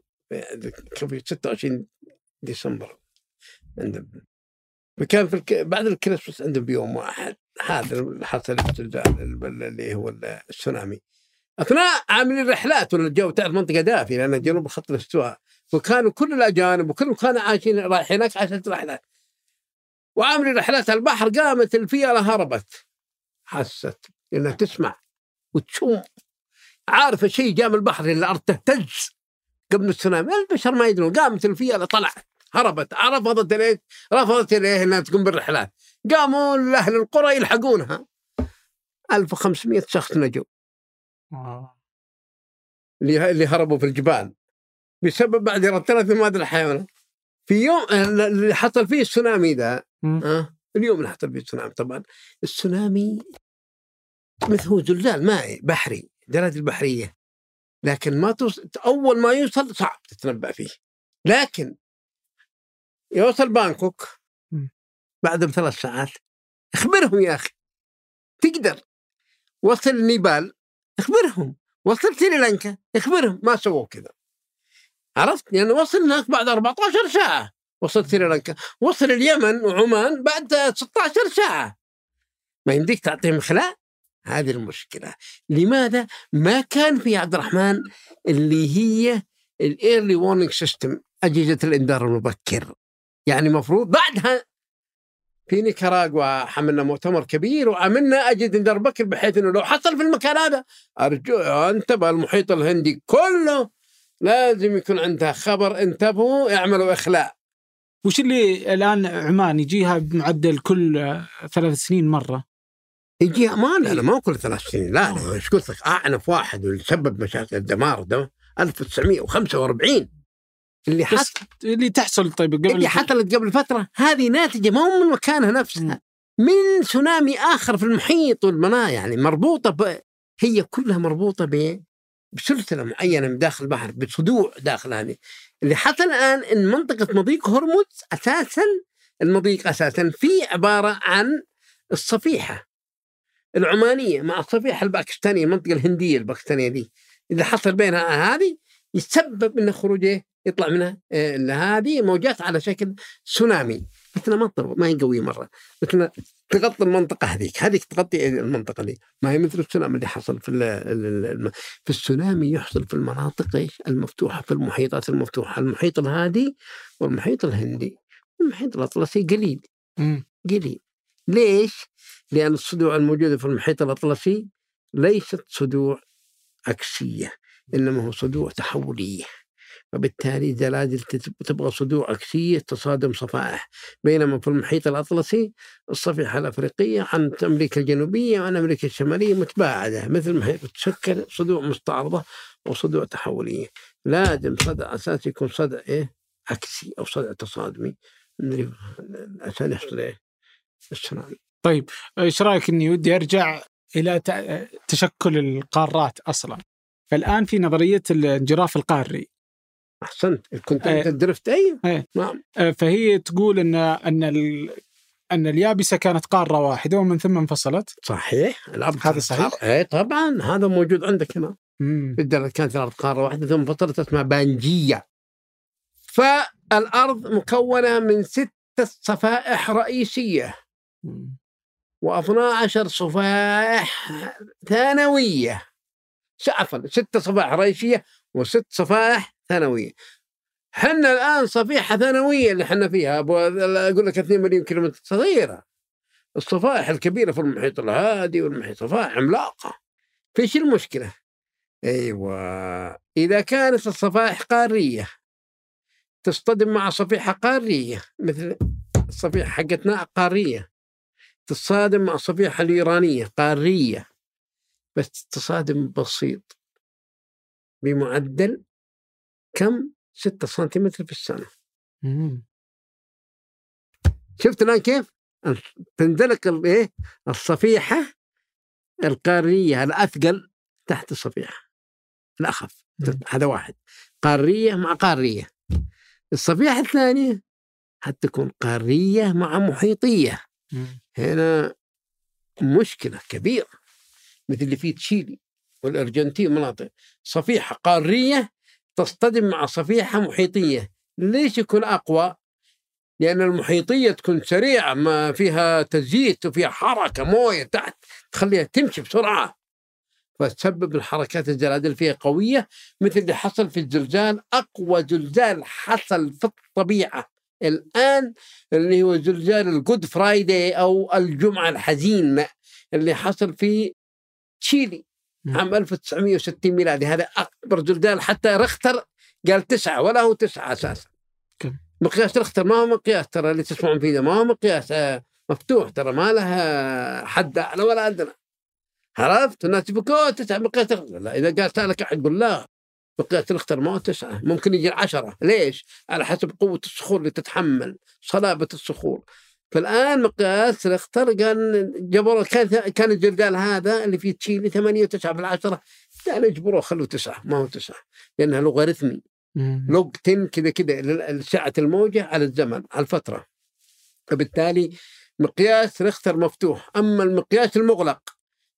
في 26 ديسمبر. عند كان في الك... بعد الكريسماس عندهم بيوم واحد. هذا حصل اللي هو السونامي. أثناء عاملين رحلات ولا الجو تعرف منطقة دافية لأن جنوب خط الاستواء. وكانوا كل الأجانب وكلهم كانوا عايشين رايحين هناك عشان رحلات وعاملين رحلات البحر قامت الفيلة هربت. حست إنها تسمع وتشم عارفه شيء جاء من البحر الأرض تهتز قبل السونامي؟ البشر ما يدرون. قامت الفيلة طلعت هربت. رفضت إليه رفضت إليه إنها تقوم بالرحلات. قاموا أهل القرى يلحقونها. 1500 شخص نجوا. اللي هربوا في الجبال. بسبب بعد ثلاث هذه الحيوانات. في يوم اللي حصل فيه السونامي ذا أه؟ اليوم اللي حصل فيه السونامي طبعا. السونامي مثل هو زلزال مائي بحري درجة البحرية. لكن ما توصل أول ما يوصل صعب تتنبأ فيه. لكن يوصل بانكوك بعد بثلاث ساعات. اخبرهم يا أخي. تقدر. وصل نيبال اخبرهم. وصل سريلانكا اخبرهم. ما سووا كذا. عرفت؟ لأنه يعني وصل هناك بعد 14 ساعة. وصل سريلانكا وصل اليمن وعمان بعد 16 ساعة. ما يمديك تعطيهم إخلاء هذه المشكلة. لماذا ما كان في عبد الرحمن اللي هي ال early warning system أجهزة الإنذار المبكر؟ يعني المفروض بعدها في نيكاراغوا حملنا مؤتمر كبير وعملنا أجهزة إنذار مبكر بحيث أنه لو حصل في المكان هذا أرجو أنتبه المحيط الهندي كله لازم يكون عندها خبر. انتبهوا اعملوا إخلاء. وش اللي الآن عمان يجيها بمعدل كل ثلاث سنين مرة؟ يجي ما لا لا ما كل ثلاث سنين لا لا إيش قلت لك أعنف واحد واللي سبب مشاكل الدمار ده 1945 اللي حصل. اللي تحصل طيب قبل اللي حصلت قبل فترة هذه ناتجة ما هو من مكانها نفسها. من سونامي آخر في المحيط والمناطق يعني مربوطة ب... هي كلها مربوطة ب بسلسلة معينة من داخل البحر بصدوع داخل هذه. اللي حصل الآن إن منطقة مضيق هرمز أساسا المضيق أساسا في عبارة عن الصفيحة العمانية مع الصفيحة الباكستانية المنطقة الهندية الباكستانية دي. إذا حصل بينها هذه يتسبب ان خروجه يطلع منها آه، هذه موجات على شكل تسونامي مثل ما ما هي قوية مرة. مثل تغطي المنطقة هذيك. هذيك تغطي المنطقة دي ما هي مثل السونامي اللي حصل في في السونامي يحصل في المناطق إيش؟ المفتوحة في المحيطات المفتوحة. المحيط الهادي والمحيط الهندي. المحيط الأطلسي قليل. قليل. ليش؟ لأن الصدوع الموجودة في المحيط الأطلسي ليست صدوع عكسية إنما هو صدوع تحولية وبالتالي زلازل تبغى صدوع عكسية تصادم صفائح بينما في المحيط الأطلسي الصفيحة الأفريقية عن أمريكا الجنوبية وعن أمريكا الشمالية متباعدة مثل ما هي تشكل صدوع مستعرضة وصدوع تحولية. لازم صدع أساسي يكون صدع إيه؟ عكسي أو صدع تصادمي. عشان يحصل إيه؟ السونامي طيب إيش رأيك إني ودي أرجع إلى تشكل القارات أصلا؟ فالآن في نظرية الانجراف القاري. أحسنت. كنت أنت آه درفت أي؟ آه نعم. آه فهي تقول إن إن إن اليابسة كانت قارة واحدة ومن ثم انفصلت. صحيح. الأرض هذا صحيح؟ اي طبعا. هذا موجود عندك هنا. في الدرجة كانت الأرض قارة واحدة ثم انفصلت اسمها بانجية. فالأرض مكونة من ستة صفائح رئيسية. و12 صفائح ثانوية. عفوا ست صفائح رئيسية وست صفائح ثانوية. حنا الآن صفيحة ثانوية اللي حنا فيها أقول لك 2 مليون كيلومتر صغيرة. الصفائح الكبيرة في المحيط الهادي والمحيط صفائح عملاقة. فيش المشكلة؟ أيوة إذا كانت الصفائح قارية تصطدم مع صفيحة قارية مثل الصفيحة حقتنا قارية. تتصادم مع الصفيحة الإيرانية قارية. بس تصادم بسيط. بمعدل كم؟ 6 سنتيمتر في السنة. شفت الآن كيف؟ تندلق الايه الصفيحة القارية الأثقل تحت الصفيحة. الأخف. هذا واحد. قارية مع قارية. الصفيحة الثانية حتكون قارية مع محيطية. هنا مشكلة كبيرة مثل اللي في تشيلي والأرجنتين مناطق. صفيحة قارية تصطدم مع صفيحة محيطية. ليش يكون أقوى؟ لأن المحيطية تكون سريعة ما فيها تزييت وفيها حركة موية تحت تخليها تمشي بسرعة. فتسبب الحركات الزلازل قوية مثل اللي حصل في الزلزال أقوى زلزال حصل في الطبيعة. الآن اللي هو زلزال الجود فرايداي أو الجمعة الحزين اللي حصل في تشيلي. عام 1960 ميلادي. هذا أكبر زلزال حتى رختر قال تسعة ولا هو تسعة أساسا. كم؟ مقياس رختر ما هو مقياس ترى اللي تسمعون فيه ده. ما هو مقياس آه، مفتوح ترى ما له حد أعلى ولا ادنى عرفت؟ الناس يقول تسعة مقياس رختر. لا إذا قال سألك أحد يقول لا. مقياس رختر ما هو تسعة. ممكن يجي العشرة. ليش؟ على حسب قوة الصخور اللي تتحمل صلابة الصخور. فالآن مقياس رختر قال جبروه كان كان الزلزال هذا اللي في تشيلي 8 و9 في العشرة قال اجبروه خلوه تسعة ما هو تسعة لانها لوغاريتمي. لوج 10 كذا كذا سعه الموجة على الزمن على الفترة. فبالتالي مقياس رختر مفتوح. أما المقياس المغلق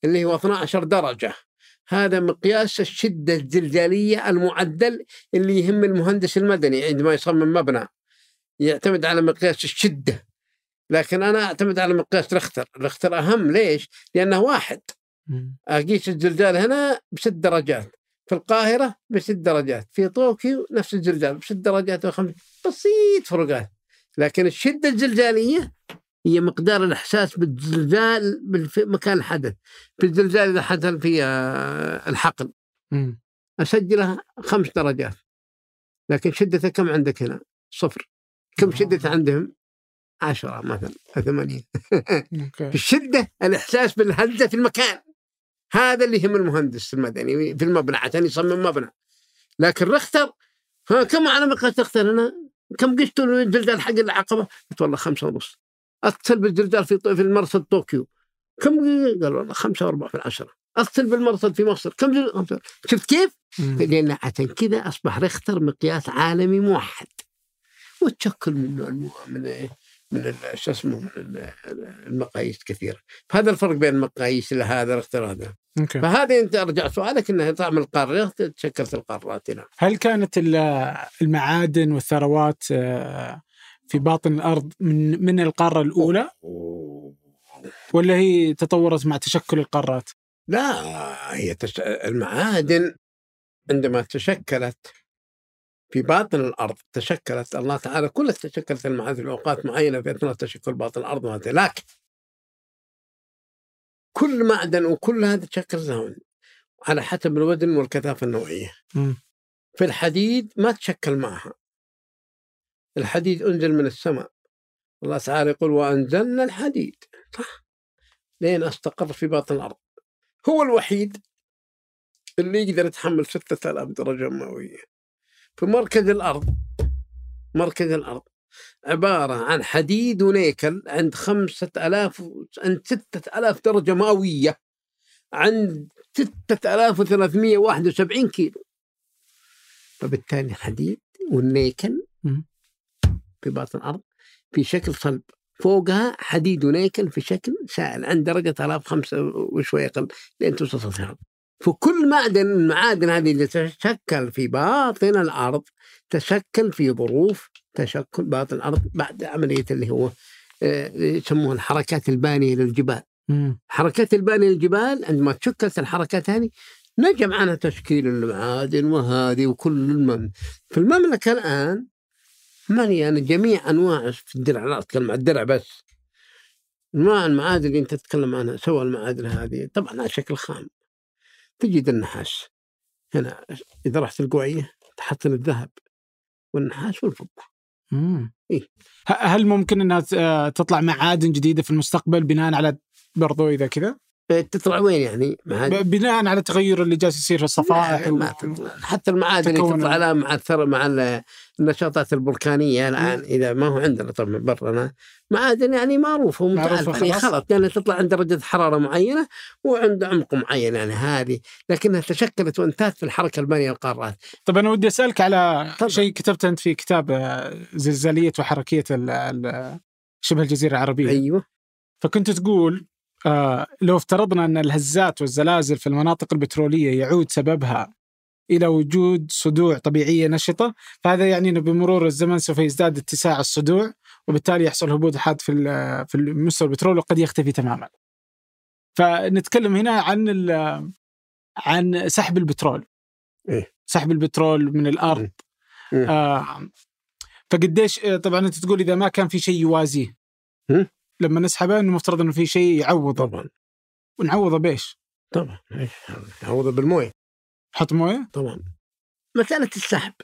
اللي هو 12 درجة هذا مقياس الشدة الزلزالية المعدل اللي يهم المهندس المدني عندما يصمم مبنى. يعتمد على مقياس الشدة. لكن أنا أعتمد على مقياس رختر رختر أهم ليش؟ لأنه واحد. اقيس الزلزال هنا بست درجات. في القاهرة بست درجات. في طوكيو نفس الزلزال بست درجات وخمس. بسيط فروقات لكن الشدة الزلزاليه هي مقدار الإحساس بالزلزال بمكان الحدث. في الزلزال إذا حصل في آه، الحقل. مم. اسجلها خمس درجات. لكن شدته كم عندك هنا؟ صفر. كم آه. شدته عندهم؟ عشرة مثلا ثمانية في الشدة *laughs* الإحساس بالهزة في المكان. هذا اللي يهم المهندس المدني في المبنى عشان يصمم مبنى. لكن رختر ها كم على مقياس رختر هنا؟ كم قشتوا الزلزال حق العقبة؟ قلت والله خمسة ونص. أتصل بالزلزال في في المرصد طوكيو. كم قال والله خمسة وأربعة في العشرة. أتصل بالمرصد في مصر. كم خمسة شفت كيف؟ لأن عشان كذا أصبح رختر مقياس عالمي موحد. وتشكل منه من إيه؟ من شو اسمه من ال- المقاييس كثيرة. فهذا الفرق بين المقاييس اللي هذا رختر هذا أوكي. فهذه أنت أرجع سؤالك أنها تعمل القارات تشكلت القارات هنا هل كانت ال- المعادن والثروات آه، في باطن الأرض من من القارة الأولى؟ ولا هي تطورت مع تشكل القارات؟ لا هي تش... المعادن عندما تشكلت في باطن الأرض تشكلت الله تعالى كلها تشكلت المعادن في اوقات معينة في أثناء تشكل باطن الأرض وهذا لكن كل معدن وكل هذا تشكل زمن على حسب الوزن والكثافة النوعية. في الحديد ما تشكل معها. الحديد أنزل من السماء. الله تعالى يقول وأنزلنا الحديد. صح. لين أستقر في باطن الأرض. هو الوحيد اللي يقدر يتحمل 6000 درجة مئوية. في مركز الأرض. مركز الأرض. عبارة عن حديد ونيكل عند 5000 و- عند 6000 درجة مئوية. عند 6371 كيلو. فبالتالي الحديد والنيكل. في باطن الأرض في شكل صلب. فوقها حديد ونيكل في شكل سائل عند درجة آلاف خمسة وشوية أقل لين توصل الأرض فكل معدن من المعادن هذه اللي تتشكل في باطن الأرض تشكل في ظروف تشكل باطن الأرض بعد عملية اللي هو آه، يسموها الحركات البانية للجبال. حركات البانية للجبال عندما تشكلت الحركات هذه نجم عنها تشكيل المعادن وهذه وكل المم. في المملكة الآن مليانة جميع أنواع في الدرع لا أتكلم عن الدرع بس. أنواع المعادن اللي أنت تتكلم عنها سوى المعادن هذه طبعا على شكل خام. تجد النحاس هنا إذا رحت القوعية تحصل الذهب والنحاس والفضة مم. إيه. هل ممكن إنها ت- آه، تطلع معادن جديدة في المستقبل بناء على برضو إذا كذا تطلع وين يعني معادن بناء على التغير اللي جالس يصير في الصفائح ما و-. حتى المعادن اللي تطلع لها مع الثر مع ال- النشاطات البركانية الآن مم. إذا ما هو عندنا طبعا برنا معادن يعني معروفة ومتعارفه يعني خلاص. خلاص لانها تطلع عند درجة حرارة معينة وعند عمق معين يعني هذه لكنها تشكلت وانتهت في الحركة البانيه القارات طب أنا ودي أسألك على. شيء كتبته أنت في كتاب آه، زلزالية وحركية شبه الجزيرة العربية أيوه فكنت تقول آه لو افترضنا أن الهزات والزلازل في المناطق البترولية يعود سببها إلى وجود صدوع طبيعية نشطة فهذا يعني أنه بمرور الزمن سوف يزداد اتساع الصدوع وبالتالي يحصل هبوط حاد في في مستوى البترول وقد يختفي تماما. فنتكلم هنا عن عن سحب البترول. إيه. سحب البترول من الأرض. مم. آه فقديش طبعا أنت تقول إذا ما كان في شيء يوازيه. مم. لما نسحبه إنه المفترض إنه في شيء يعوضه. طبعا. ونعوضه بإيش؟ طبعا إيه. عوضه بالموية. نحط موية؟ طبعا. مسألة السحب.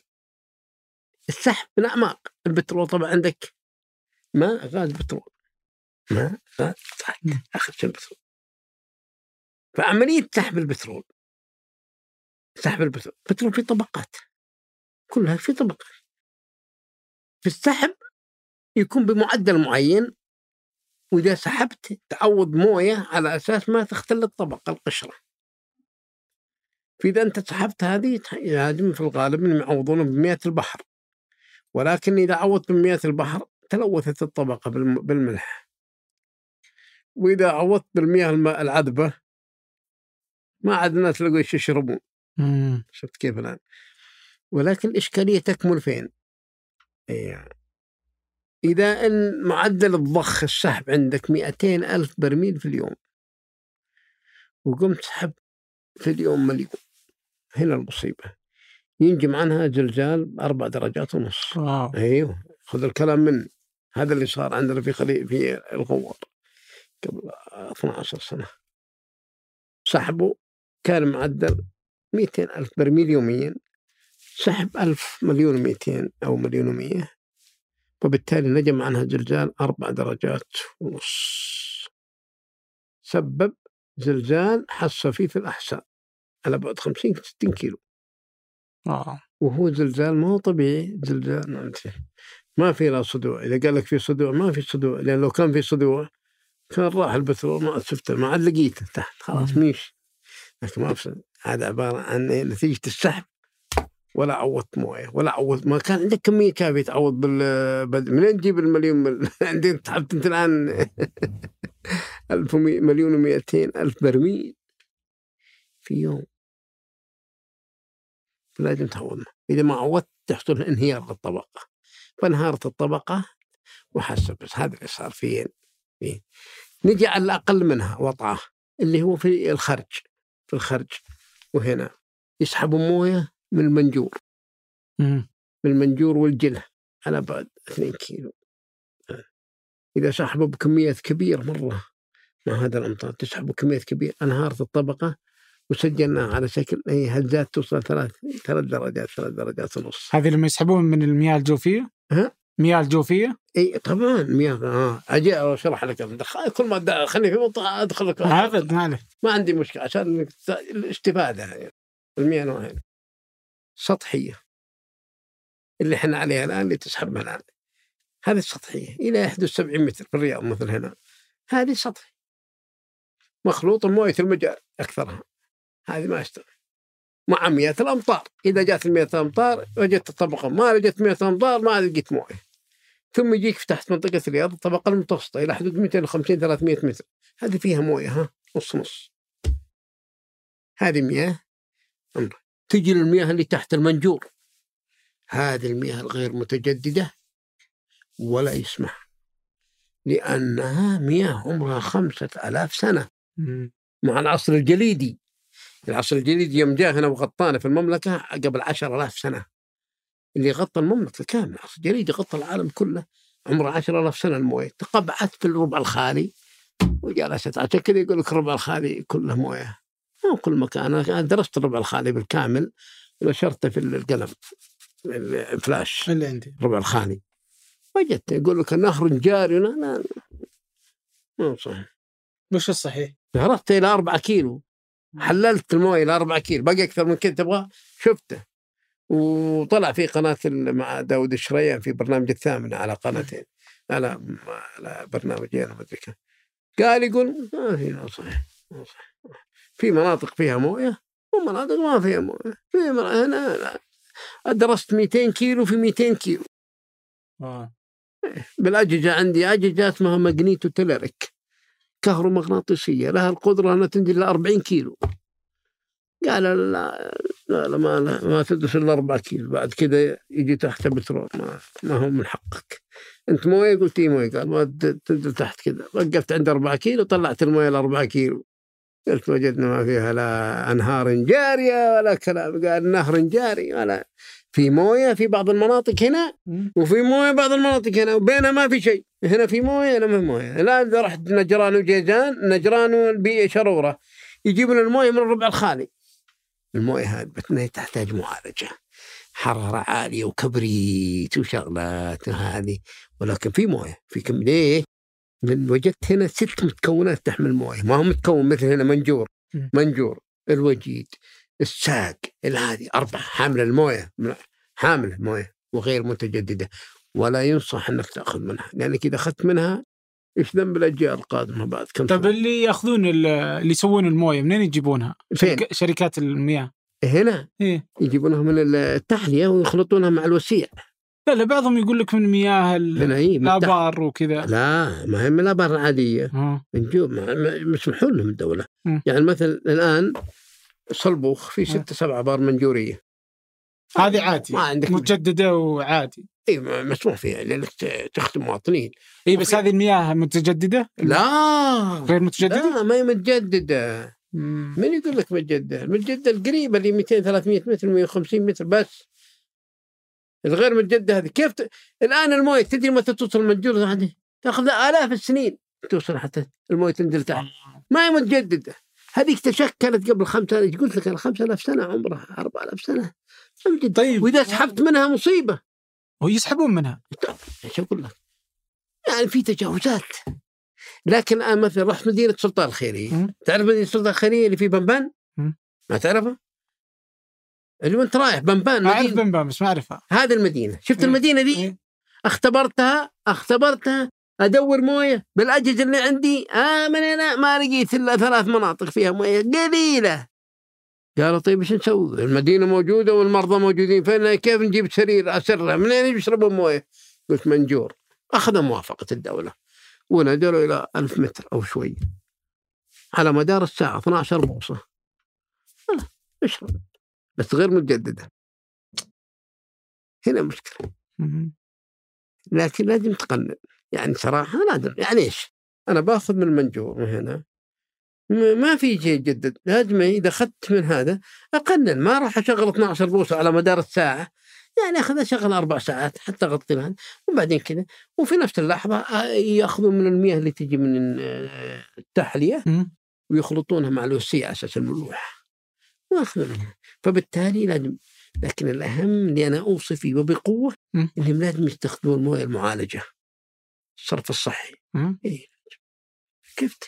السحب من أعماق. البترول طبعا عندك. ماء غاز بترول. ماء غاز صحك. آخر شيء البترول. فعملية سحب البترول. سحب البترول. البترول في طبقات. كلها في طبقات. في السحب يكون بمعدل معين وإذا سحبت تعوض موية على أساس ما تختل الطبقه القشرة. فإذا أنت سحبت هذه لازم في الغالب يعوضون بمياه البحر. ولكن إذا عوضت بمياه البحر تلوثت الطبقة بالم- بالملح. وإذا عوضت بالمياه الم- العذبة ما عاد الناس لقوا إيش يشربون. شفت كيف الآن؟ ولكن الإشكالية تكمن فين؟ إيه. إذا أن معدل الضخ السحب عندك 200 ألف برميل في اليوم وقمت تسحب في اليوم مليون. هنا المصيبة. ينجم عنها زلزال بأربع درجات ونص. واو. أيوه. خذ الكلام من هذا اللي صار عندنا في خلي في الغوار قبل 12 سنة. سحبوا كان معدل 200 ألف برميل يوميا. سحب ألف مليون و200 أو مليون و100 وبالتالي نجم عنها زلزال أربع درجات ونص. سبب زلزال حس فيه في الأحساء. على بعد 50 60 كيلو. واو وهو زلزال ما هو طبيعي زلزال ما في لا صدوع. إذا قال لك في صدوع ما في صدوع. لأن لو كان في صدوع كان راح البترول ما شفته ما عاد لقيته تحت خلاص. ميش لكن ما هذا عبارة عن؟ نتيجة السحب. ولا عوضت موية ولا عوضت ما كان عندك كمية كافية تعوض بال منين تجيب المليون مل... *laughs* عندك سحبت أنت الآن *laughs* 1000 ومي- مليون و200 ألف برميل في يوم. لازم تعوض إذا ما عوضت تحصل انهيار للطبقة. فانهارت الطبقة وحسب بس. هذا اللي صار فين فين نجي على الأقل منها وضعه اللي هو في الخرج. في الخرج. وهنا. يسحبوا موية من المنجور. مم. من المنجور والجلة على بعد 2 كيلو. إذا سحبوا بكميات كبيرة مرة. مع هذا الأمطار؟ تسحبوا كميات كبيرة. أنهارت الطبقة وسجلناها على شكل هي هزات توصل ثلاث ثلاث درجات ثلاث درجات ونص. هذه لما يسحبون من المياه الجوفية؟ ها؟ مياه الجوفية؟ إي طبعا مياه آه. أجي أشرح لك دخل- كل ما خليني في منطقة أدخل لك. أبد ما عليه ما عندي مشكلة عشان الاستفاده يعني. المياه نوعين. سطحية اللي إحنا عليها الآن اللي تسحبها الان هذه. السطحيه إلى يحدث 70 متر في الرياض مثل هنا. هذه سطحي مخلوطة مويه المجاري أكثرها. هذه ما يشتغل مع مياه الأمطار. إذا جات مياه الأمطار وجدت الطبقة ما وجدت مياه الأمطار ما لقيت مويه ثم يجيك في تحت منطقة الرياض الطبقة المتوسطة إلى حدود 250 300 متر. هذه فيها مويه ها نص نص. هذه مياه. أمر. تجي للمياه اللي تحت المنجور. هذه المياه الغير متجددة ولا يسمح لأنها مياه عمرها خمسة ألاف سنة. مم. مع العصر الجليدي. العصر الجليدي يوم جاء هنا وغطانا في المملكة قبل عشر ألاف سنة. اللي غطى المملكة كامل العصر الجليدي غطى العالم كله عمره عشر ألاف سنة الموية. تقبعت في الربع الخالي وجلست عشان كذا يقول لك الربع الخالي كله موية. مو كل مكان. أنا درست الربع الخالي بالكامل ونشرته في القلم الفلاش اللي عندي. الربع الخالي وجدت يقول لك نهر جاري لا لا مو صحيح. وش الصحيح؟ هربت إلى 4 كيلو. حللت الموية إلى 4 كيلو. باقي أكثر من كذا تبغى شفته. وطلع في قناة مع داود الشريان في برنامج الثامنه على قناتين. على على برنامجين ما أدري قال يقول ما في لا صحيح ما صحيح. في مناطق فيها موية ومناطق ما فيها موية. في هنا لا. درست 200 كيلو في 200 كيلو. آه. بالأجهزة عندي أجهزة اسمها ماجنيتو تلريك كهرومغناطيسية. لها القدرة أنها تنزل ل 40 كيلو. قال ال- لا لا ما لا ما تدرس إلا 4 كيلو. بعد كذا يجي تحت بترول. ما, ما هو من حقك. أنت موية؟ قلت اي موية؟ قال ما تنزل تحت كذا وقفت عند 4 كيلو طلعت الموية ل 4 كيلو. قلت وجدنا ما فيها لا أنهار جارية ولا كلام. قال نهر جاري ولا في موية في بعض المناطق هنا. وفي موية بعض المناطق هنا وبينها ما في شيء. هنا في موية هنا ما في موية. الان إذا رحت نجران وجيزان نجران والبيئة شرورة. يجيبون الموية من الربع الخالي. الموية هذه تحتاج معالجة. حرارة عالية وكبريت وشغلات هذه. ولكن في موية في كم ليه؟ وجدت هنا ست مكونات تحمل مويه ما هو متكون مثل هنا منجور. منجور الوجيد الساق هذه أربعة. حامله المويه. حامله مويه وغير متجددة. ولا ينصح أنك تأخذ منها. لأنك إذا أخذت منها إيش ذنب الأجيال القادمة بعد؟ كم طيب؟ اللي يأخذون ال- اللي يسوون الموية منين يجيبونها؟ فين؟ شركات المياه. هنا؟ إيه. يجيبونها من التحلية ويخلطونها مع الوسيع. لا لا بعضهم يقول لك من مياه التح- الآبار وكذا لا ما هي من الآبار العادية ما- مسموح لهم الدولة مم. يعني مثلا الآن صلبوخ في. ستة سبع آبار منجورية هذه عادي ما عندك متجددة وعادي اي مسموح فيها لانك تخدم مواطنين اي بس هذه المياه متجددة؟ لا غير متجددة؟ لا ما هي متجددة مم. من يقول لك متجددة؟ المتجددة القريبة اللي 200 300 متر 150 متر بس الغير متجدده هذه. كيف ت... الآن الموية تدري متى توصل المنجور هذه؟ تأخذ لها آلاف السنين توصل حتى الموية تنزل تحت. ما هي متجددة. هذيك تشكلت قبل 5000 قلت لك أنا 5000 سنة عمرها 4000 سنة. متجددة. طيب. وإذا سحبت منها مصيبة. ويسحبون منها. إيش أقول لك؟ يعني في تجاوزات. لكن أنا مثلا رحت مدينة سلطان الخيرية. تعرف مدينة سلطان الخيرية اللي في بنبان؟ ما تعرفها؟ اللي وانت رايح بنبان أعرف. بنبان بس ما أعرفها. هذه المدينة. شفت إيه. المدينة دي إيه. اختبرتها اختبرتها أدور موية بالأجهزة اللي عندي. آه من هنا ما لقيت إلا ثلاث مناطق فيها موية قليلة. قالوا طيب إيش نسوي؟ المدينة موجودة والمرضى موجودين. فين كيف نجيب سرير اسره منين يشربون موية؟ قلت منجور. أخذ موافقة الدولة. ونزلوا إلى ألف متر أو شوي. على مدار الساعة 12 بوصة. اشرب بس غير متجدده هنا مشكلة. لكن لازم تقنن يعني صراحة لازم يعني إيش؟ أنا باخذ من المنجور من هنا. ما في شيء يجدد لازم إذا أخذت من هذا اقنن ما راح أشغل 12 بوصة على مدار الساعة. يعني أخذ أشغل أربع ساعات حتى أغطي هذا وبعدين كذا. وفي نفس اللحظة آه، يأخذون من المياه اللي تجي من آه، التحلية. ويخلطونها مع الوسيع أساس الملوحة. واخذوا منها. فبالتالي لازم لكن الأهم اللي أنا أوصي فيه وبقوة. انهم لازم يستخدمون الموية المعالجة. الصرف الصحي. مم. كيف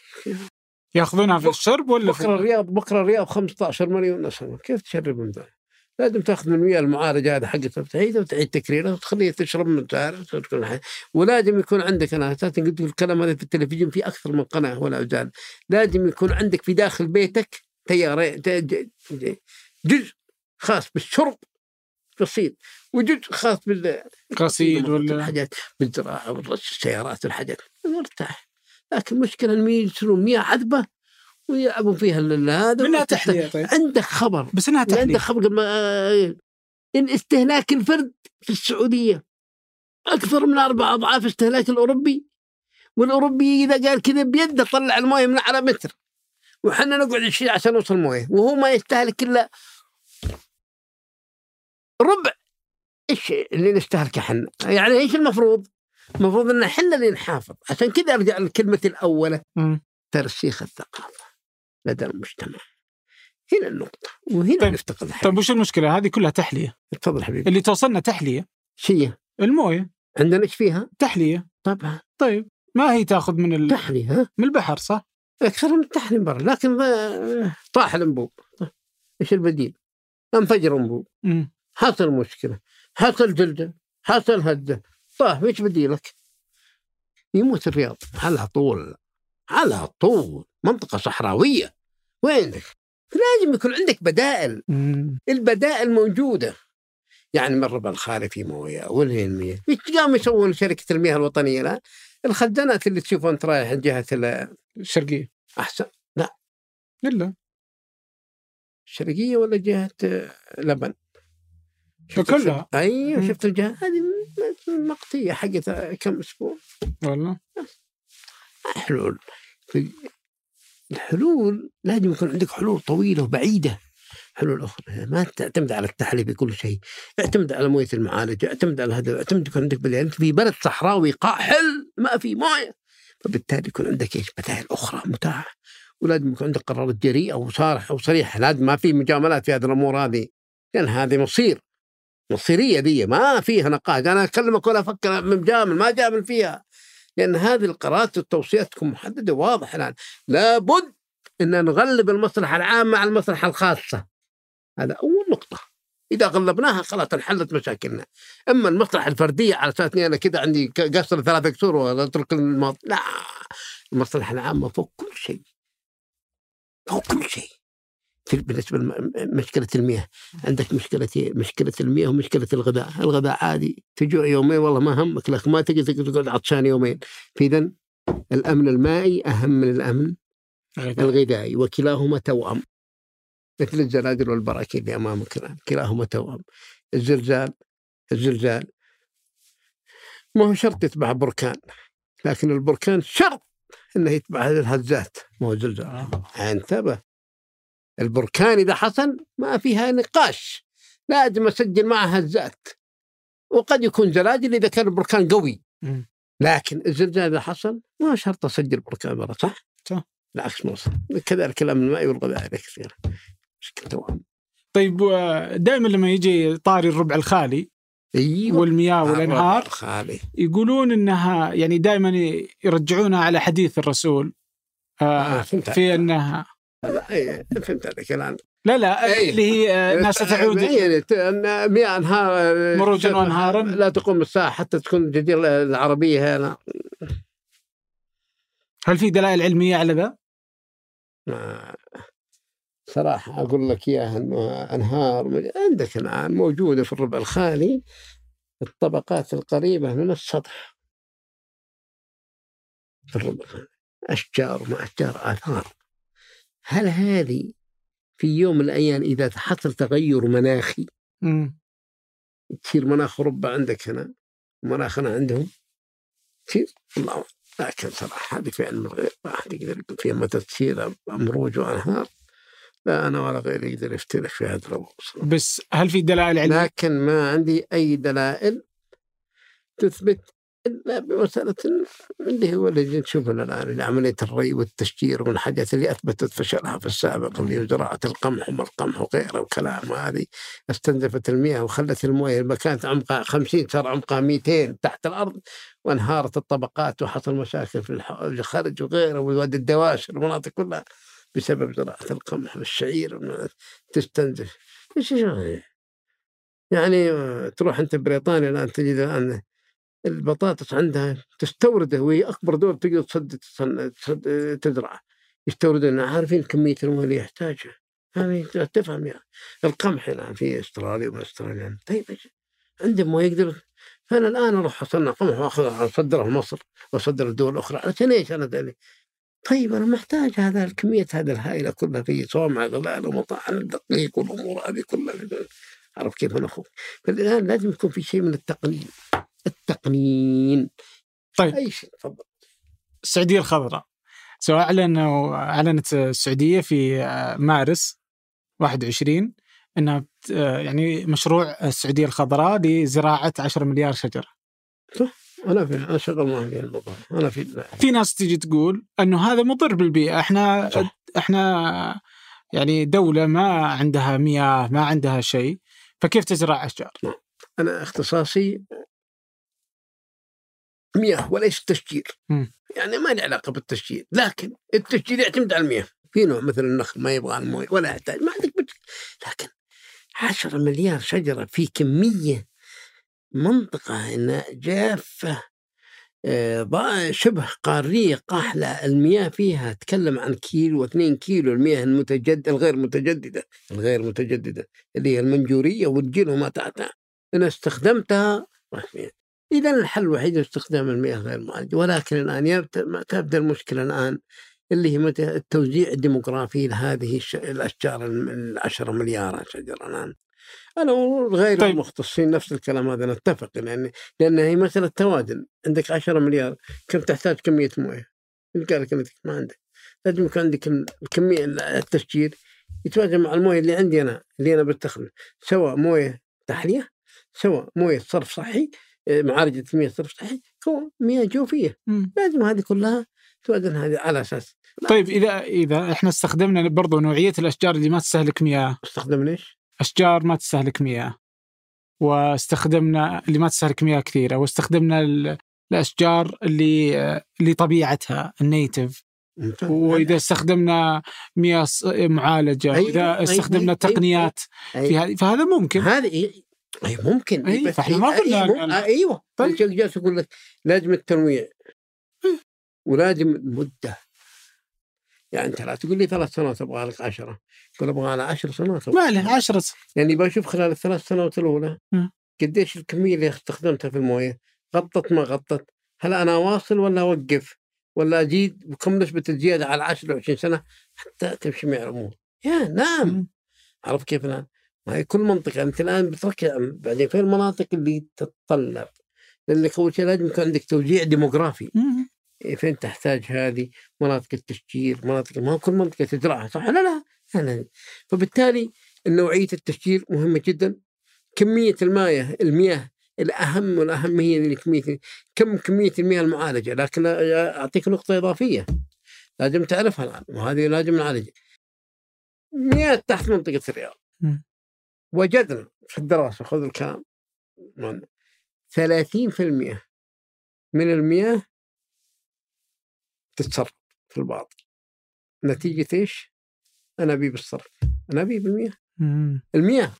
يأخذونها في الشرب ولا بكرة الرياض بكرة الرياض 15 مليون نسمة. كيف تشربهم ذا؟ لازم تأخذ من المياه المعالجه هذه حقتها وتعيدها وتعيد تكريرها وتخليها تشرب من تعرف كل حاجة. ولازم يكون عندك أنا أساسا قلت الكلام هذا في التلفزيون في أكثر من قناة ولا زال لازم يكون عندك في داخل بيتك تيارين جزء خاص بالشرب بسيط وجزء خاص بال غسيل ولا؟ الحاجات بالزراعة والرش السيارات والحاجات. مرتاح. لكن المشكلة انهم يشترون مياه عذبة ويلعبون فيها هذا منها تحلية طيب. عندك خبر. بس إنها عندك تحلية. خبر قبل ما إن استهلاك الفرد في السعودية أكثر من أربع أضعاف استهلاك الأوروبي والأوروبي إذا قال كذا بيده طلع المويه من على متر. وحنا نقعد 20 عشان نوصل مويه وهو ما يستهلك الا ربع إيش اللي نستهلكه إحنا؟ يعني إيش المفروض؟ المفروض إن إحنا اللي نحافظ عشان كذا أرجع للكلمه الاولى. ترسيخ الثقافة لدى المجتمع هنا النقطة وهنا طيب. نفتقد طيب وش المشكلة هذه كلها تحلية تفضل حبيبي اللي توصلنا تحلية شيء الموية عندنا إيش فيها؟ تحلية طبعا طيب ما هي تاخذ من ال... تحلية ها؟ من البحر صح؟ أكثر من التحليه من برا لكن طاح الإنبوب. إيش البديل؟ أنفجر إنبوب مم. حصل مشكله حصل جلده حصل هده طاح إيش بديلك؟ يموت الرياض على طول على طول منطقة صحراوية وينك؟ لازم يكون عندك بدائل مم. البدائل موجودة يعني من ربع الخالي في موية والهي المياه إيش قاموا يسوون شركة المياه الوطنية الآن؟ الخزانات اللي تشوفها انت رايح جهة ال- الشرقية. أحسن. إلا. الشرقية ولا جهة لبن شفت كلها أيوه. شفت الجهة. هذه مقطيه حقتها كم أسبوع. والله. حلول الحلول لازم يكون عندك حلول طويلة وبعيدة. حلول أخرى ما تعتمد على التحلية في كل شيء. اعتمد على موية المعالجة اعتمد على هذا اعتمد يكون عندك بدائل أنت في بلد صحراوي قاحل ما في موية. فبالتالي يكون عندك إيش؟ بدائل أخرى متاحة. ولازم يكون عندك قرارات جريئة وصارحة وصريحة. لازم ما في مجاملات في هذه الأمور هذه. لأن هذه مصير. مصيرية دي. ما فيها نقاش. أنا أكلمك ولا أفكر مجامل ما جامل فيها. لأن هذه القرارات والتوصيات تكون محددة واضحة الآن. لابد أن نغلب المصلحة العامة على المصلحة الخاصة. هذا أول نقطة. إذا غلبناها خلاص انحلت مشاكلنا. أما المصلحة الفردية على أساس إني أنا كذا عندي قصر ثلاثة كسور واترك الماضي. لا المصلحة العامة فوق كل شيء. فوق كل شيء. في- بالنسبة لمشكله المياه. عندك مشكلة مشكلة المياه ومشكلة الغذاء، الغذاء عادي. تجوع يومين والله ما همك لكن ما تقدر تقعد عطشان يومين، فاذا الأمن المائي أهم من الأمن. الغذائي وكلاهما توأم. مثل الزلازل والبراكين اللي امامك الان كلاهما توأم. الزلزال الزلزال. ما هو شرط يتبع بركان لكن البركان شرط إنه يتبع هذه الهزات. ما هو زلزال. آه. انتبه. البركان إذا حصل ما فيها نقاش. لازم أسجل معها هزات. وقد يكون زلازل إذا كان البركان قوي. لكن الزلزال إذا حصل ما شرط أسجل بركان برا صح؟ صح. بالعكس ما وصل كذلك الامن المائي والغذائي كثير طيب دائما لما يجي طاري الربع الخالي أيوه والمياه والأنهار خالي يقولون إنها يعني دائما يرجعونها على حديث الرسول آه آه فهمت عليك. في أنها لا، إيه، فهمت عليك الآن لا لا أي. اللي هي آه، انها ستعود يعني ت- أن مياه أنهار مروجاً وأنهاراً. لا تقوم الساعة حتى تكون الجزيره العربية هنا هل في دلائل علمية على ذا؟ ما- صراحة أقول لك إياها أنه أنهار عندك الآن موجودة في الربع الخالي الطبقات القريبة من السطح. في الربع الخالي. أشجار وما أشجار آثار. هل هذه في يوم من الأيام إذا حصل تغير مناخي. تصير مناخ أوروبا عندك هنا؟ ومناخنا عندهم؟ تصير؟ الله. لكن صراحة هذه في علم الغيب ما أحد يقدر يقول فيها متى تصير أمروج وأنهار. لا أنا ولا غيري يقدر يفتي لك في هذا صراحة. بس هل في دلائل علمية؟ لكن ما عندي أي دلائل تثبت إلا بمسألة اللي هو اللي نشوفها الآن عملية الري والتشجير من الحاجات اللي أثبتت فشلها في السابق اللي زراعة القمح وما القمح وغيره وكلام هذه استنزفت المياه وخلت الموية كانت عمقها 50 صار عمقها 200 تحت الأرض وانهارت الطبقات وحصل مشاكل في الخرج وغيره ووادي الدواشر المناطق كلها بسبب زراعة القمح والشعير تستنزف. إيش يعني تروح أنت بريطانيا الآن تجد الآن البطاطس عندها تستورده وهي أكبر دول تقدر تصد تزرعه يستوردون عارفين كمية الموية اللي يحتاجها. يعني تفهم يعني القمح الآن في أستراليا وما أستراليا. طيب؟ عندهم موية يقدر فأنا الآن أروح أصنع قمح واخذ اصدره لمصر وأصدر لدول أخرى عشان إيش أنا ذلك؟ طيب أنا محتاج هذا الكمية هذه الهائلة كلها في صومع غلال ومطاعم الدقيق والأمور هذه كلها عرف كيف أنا أخوك فالآن لازم يكون في شيء من التقنين التقنين. طيب. أي شيء تفضل. السعودية الخضراء. سواء اعلنوا أعلنت السعودية في آه، مارس 21 إنها آه، يعني مشروع السعودية الخضراء لزراعة 10 مليار شجرة. أنا في أنا شغال معه في الموضوع. أنا في في ناس تيجي تقول إنه هذا مضر بالبيئة، إحنا صح. إحنا يعني دولة ما عندها مياه، ما عندها شيء، فكيف تزرع أشجار؟ أنا اختصاصي مياه وليس تشجير. يعني ما له علاقة بالتشجير. لكن التشجير يعتمد على المياه. في نوع مثل النخل ما يبغى الموية ولا يحتاج ما عندك مشكله لكن 10 مليار شجرة في كمية منطقة إنها جافة. آه، شبه قارية قاحلة المياه فيها تكلم عن كيلو واثنين كيلو المياه المتجد الغير متجددة الغير متجددة اللي هي المنجورية والجيل وما تحتها. ان استخدمتها. اذا الحل الوحيد استخدام المياه غير معالجه ولكن ما تبدأ المشكلة الآن اللي هي التوزيع الديموغرافي لهذه الم- العشرة مليار شجرة الآن. أنا وغير طيب. المختصين نفس الكلام هذا نتفق لأن لأن هي مسألة توازن عندك 10 مليار كم تحتاج كمية موية؟ قال لك انك ما عندك لازم يكون عندك ال- الكمية التشجير يتوازن مع الموية اللي عندي أنا اللي أنا بستخدم سواء موية تحلية سواء موية صرف صحي آه، معالجة مياه صرف صحي كون مياه جوفية مم. لازم هذه كلها توازن هذه على أساس طيب إذا إذا إحنا استخدمنا برضو نوعية الأشجار اللي ما تستهلك مياه استخدم ليش؟ أشجار ما تستهلك مياه واستخدمنا اللي ما تستهلك مياه كثيرة واستخدمنا ال- الأشجار اللي اللي طبيعتها النيتف. وإذا استخدمنا مياه معالجة أيوة، أيوة، استخدمنا أيوة، تقنيات أيوة. في هذه فهذا ممكن هذه إي ممكن أي، بس فإحنا هي- ما قلنا أيوه طيب. طيب جالس أقول لك لازم التنويع ولازم المدة يعني أنت لا تقول لي ثلاث سنوات أبغى لك عشرة. تقول أبغى لها عشر سنوات ما له عشرة يعني بشوف خلال الثلاث سنوات الأولى. قديش الكمية اللي استخدمتها في الموية غطت ما غطت؟ هل أنا واصل ولا أوقف؟ ولا أزيد؟ بكم نسبة الزيادة على 10 20 سنة؟ حتى تمشي مع الأمور. يا نعم. عرفت كيف الآن؟ ما هي كل منطقة أنت الآن بتركز بعدين في المناطق اللي تتطلب؟ لأنك أول شيء لازم يكون عندك توزيع ديموغرافي. مم. إيه، فين تحتاج هذه؟ مناطق التشجير مناطق ما كل منطقة تزرعها صح لا لا؟ لا فبالتالي نوعية التشجير مهمة جدا. كمية المياه المياه الأهم والاهم هي كميه كم كمية المياه المعالجة؟ لكن أعطيك نقطة إضافية. لازم تعرفها الآن وهذه لازم نعالجها مياه تحت منطقة الرياض. وجدنا في الدراسة خذ الكلام من 30% من المياه تتسرب في الباطن نتيجة إيش؟ انابيب الصرف انابيب المياه مم. المياه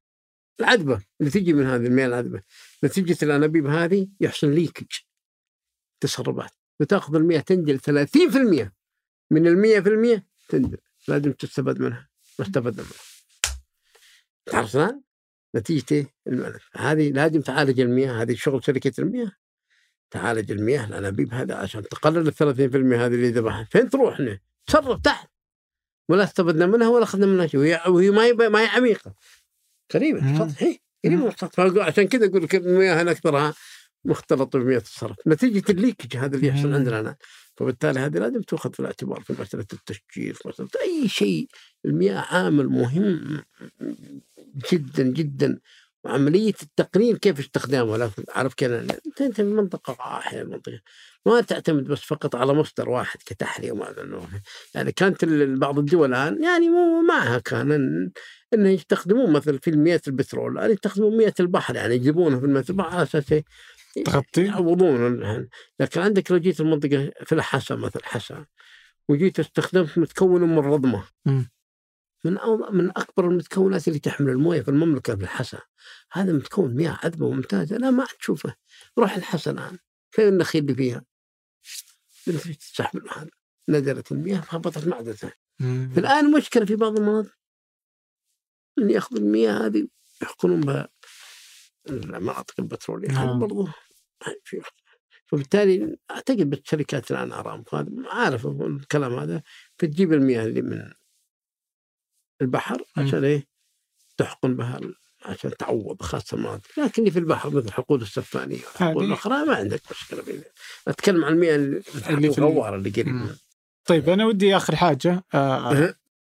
العذبة. اللي تجي من هذه المياه العذبة. نتيجة الانابيب هذه يحصل ليكج تسربات. وتاخذ المياه تنزل 30% من المية في المية تنزل. لازم تستفاد منها. ما استفدنا منها. تعرف نتيجة إيه؟ الملف. هذه لازم تعالج المياه. هذه شغل شركة المياه. تعالج المياه الانابيب هذا عشان تقلل ال 30% هذه اللي ذبحها. فين تروح هنا؟ تصرف تحت. ولا استفدنا منها ولا أخذنا منها شيء. وهي, وهي ما هي ما هي عميقة. قريبة مم. السطح هي قريبة من السطح عشان كذا أقول لك المياه هنا أكثرها مختلطة بمياه الصرف. نتيجة الليكج هذا اللي يحصل. عندنا الآن. فبالتالي هذه لازم تؤخذ في الاعتبار في مسألة التشجير في مسألة أي شيء. المياه عامل مهم جدا جدا. وعمليه التقنين كيف استخدامها لا عارف كذا أنت في منطقة واحدة منطقة ما تعتمد بس فقط على مصدر واحد كتحليه وما. يعني كانت بعض الدول الآن يعني مو معها كان ان انه يستخدمون مثلا في مياه البترول يعني يستخدمون مياه البحر يعني يجيبونها في مياه البحر على أساس إيه؟ تغطي يعوضون. لكن عندك لو جيت المنطقة في الحسا مثلا حسا وجيت استخدمت متكون من رضمة مم. من من أكبر المتكونات اللي تحمل الموية في المملكة في الحسا هذا متكون مياه عذبة ممتازه لا ما تشوفه روح الحسا الآن. فين النخيل اللي فيها؟ تسحب هذا. نزلت المياه فهبطت معدتها مم. الآن مشكلة في بعض المناطق. اللي ياخذوا المياه هذه يحقنون بها. المناطق البترولية هذا نعم. برضو. فبالتالي أعتقد بالشركات الآن أرامكو. هذا عارف الكلام هذا. بتجيب المياه اللي من البحر. عشان إيه؟ تحقن بها عشان تعوض خاصة. المناطق لكن اللي في البحر مثل حقول السفانية والحقول الأخرى ما عندك مشكلة فيها أتكلم عن المياه اللي في ال- الغواره اللي قريب. طيب أنا ودي آخر حاجة آه أه.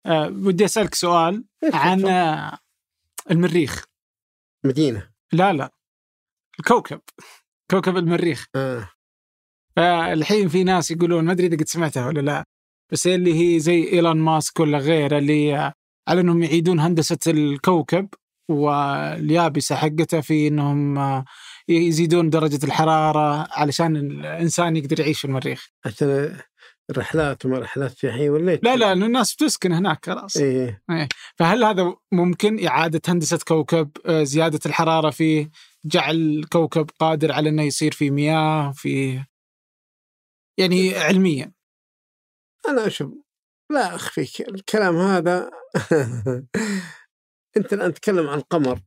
آه ودي أسألك سؤال عن آه، المريخ. مدينة. لا لا. الكوكب. كوكب المريخ. آه. فالحين في ناس يقولون ما أدري إذا قد سمعتها ولا لا بس اللي هي زي إيلون ماسك ولا غيره اللي آه، على إنهم يعيدون هندسة الكوكب واليابسة حقته في إنهم آه، يزيدون درجة الحرارة علشان الإنسان يقدر يعيش في المريخ. عشان الرحلات وما رحلات سياحيه ولا لا لا الناس بتسكن هناك خلاص. إيه. فهل هذا ممكن؟ إعادة هندسة كوكب آه، زيادة الحرارة فيه جعل الكوكب قادر على أنه يصير في مياه في يعني علميا. أنا أشوف لا اخفيك الكلام هذا *laughs* أنت الآن تتكلم عن القمر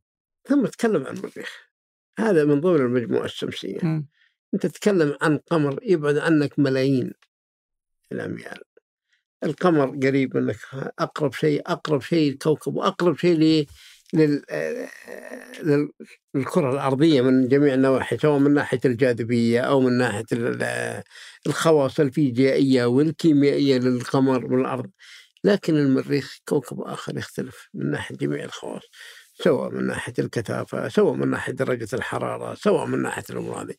ثم تتكلم عن المريخ هذا من ضمن المجموعة الشمسية. مم. أنت تتكلم عن قمر يبعد عنك ملايين الأميال. القمر قريب منك أقرب شيء أقرب شيء الكوكب وأقرب شيء لل... لل- للكرة الأرضية من جميع النواحي سواء من ناحية الجاذبية أو من ناحية الخواص الفيزيائية والكيميائية للقمر والأرض لكن المريخ كوكب آخر يختلف من ناحية جميع الخواص سواء من ناحية الكثافة سواء من ناحية درجة الحرارة سواء من ناحية الأمور هذه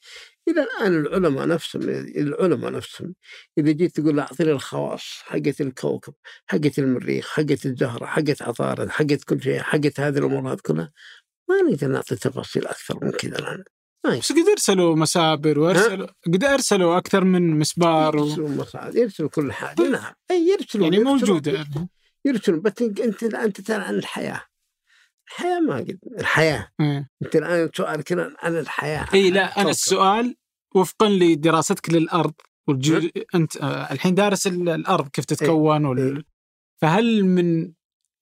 إلى الآن العلماء نفسهم العلماء نفسهم إذا جيت تقول أعطيني الخواص حقت الكوكب حقت المريخ حقت الزهرة حقت عطارد حقت كل شيء حقت هذه الأمور هذه كلها ما نقدر نعطي تفاصيل أكثر من كذا الآن. بس قد أرسلوا مسابر وارسلوا قد أرسلوا أكثر من مسبار و... يرسلوا مصاعد يرسلوا كل حاجة. نعم. أي يرسلوا يعني يرسلوا. موجودة. يرسلوا بس أنت أنت ترى عن الحياة. الحياة ما قد الحياة. إيه. أنت الآن سؤالك عن الحياة. إي لا أنا كوكب. السؤال وفقا لدراستك للأرض والجو... أنت آه، الحين دارس ال- الأرض كيف تتكون وال... فهل من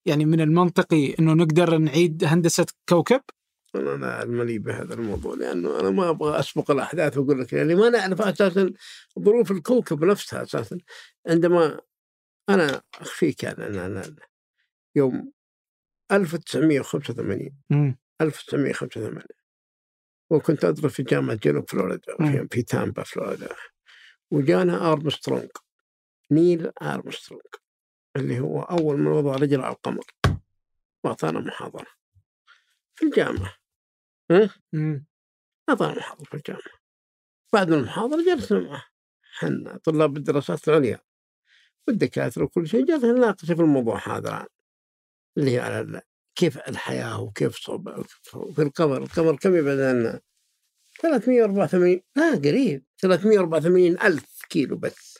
يعني من المنطقي إنه نقدر نعيد هندسة كوكب؟ أنا لا علم لي بهذا الموضوع لأنه أنا ما أبغى أسبق الأحداث وأقول لك يعني ما نعرف أساسا ظروف الكوكب نفسها أساسا عندما أنا أخفيك يعني أنا, أنا يوم 1985 مم. 1985 وكنت أدرس في جامعة جنوب فلوريدا في. في تامبا فلوريدا وجانا أرمسترونج نيل أرمسترونج اللي هو أول من وضع رجل على القمر وأعطانا محاضرة في الجامعة مم. أعطانا محاضرة في الجامعة. بعد المحاضرة جلسنا معه. حنا طلاب الدراسات العليا والدكاترة وكل شيء جلسنا نناقش في الموضوع هذا الآن اللي هي على كيف الحياة وكيف صوب في القمر القمر كم يبعد عنا؟ 384 لا قريب. 384 ألف كيلو بس.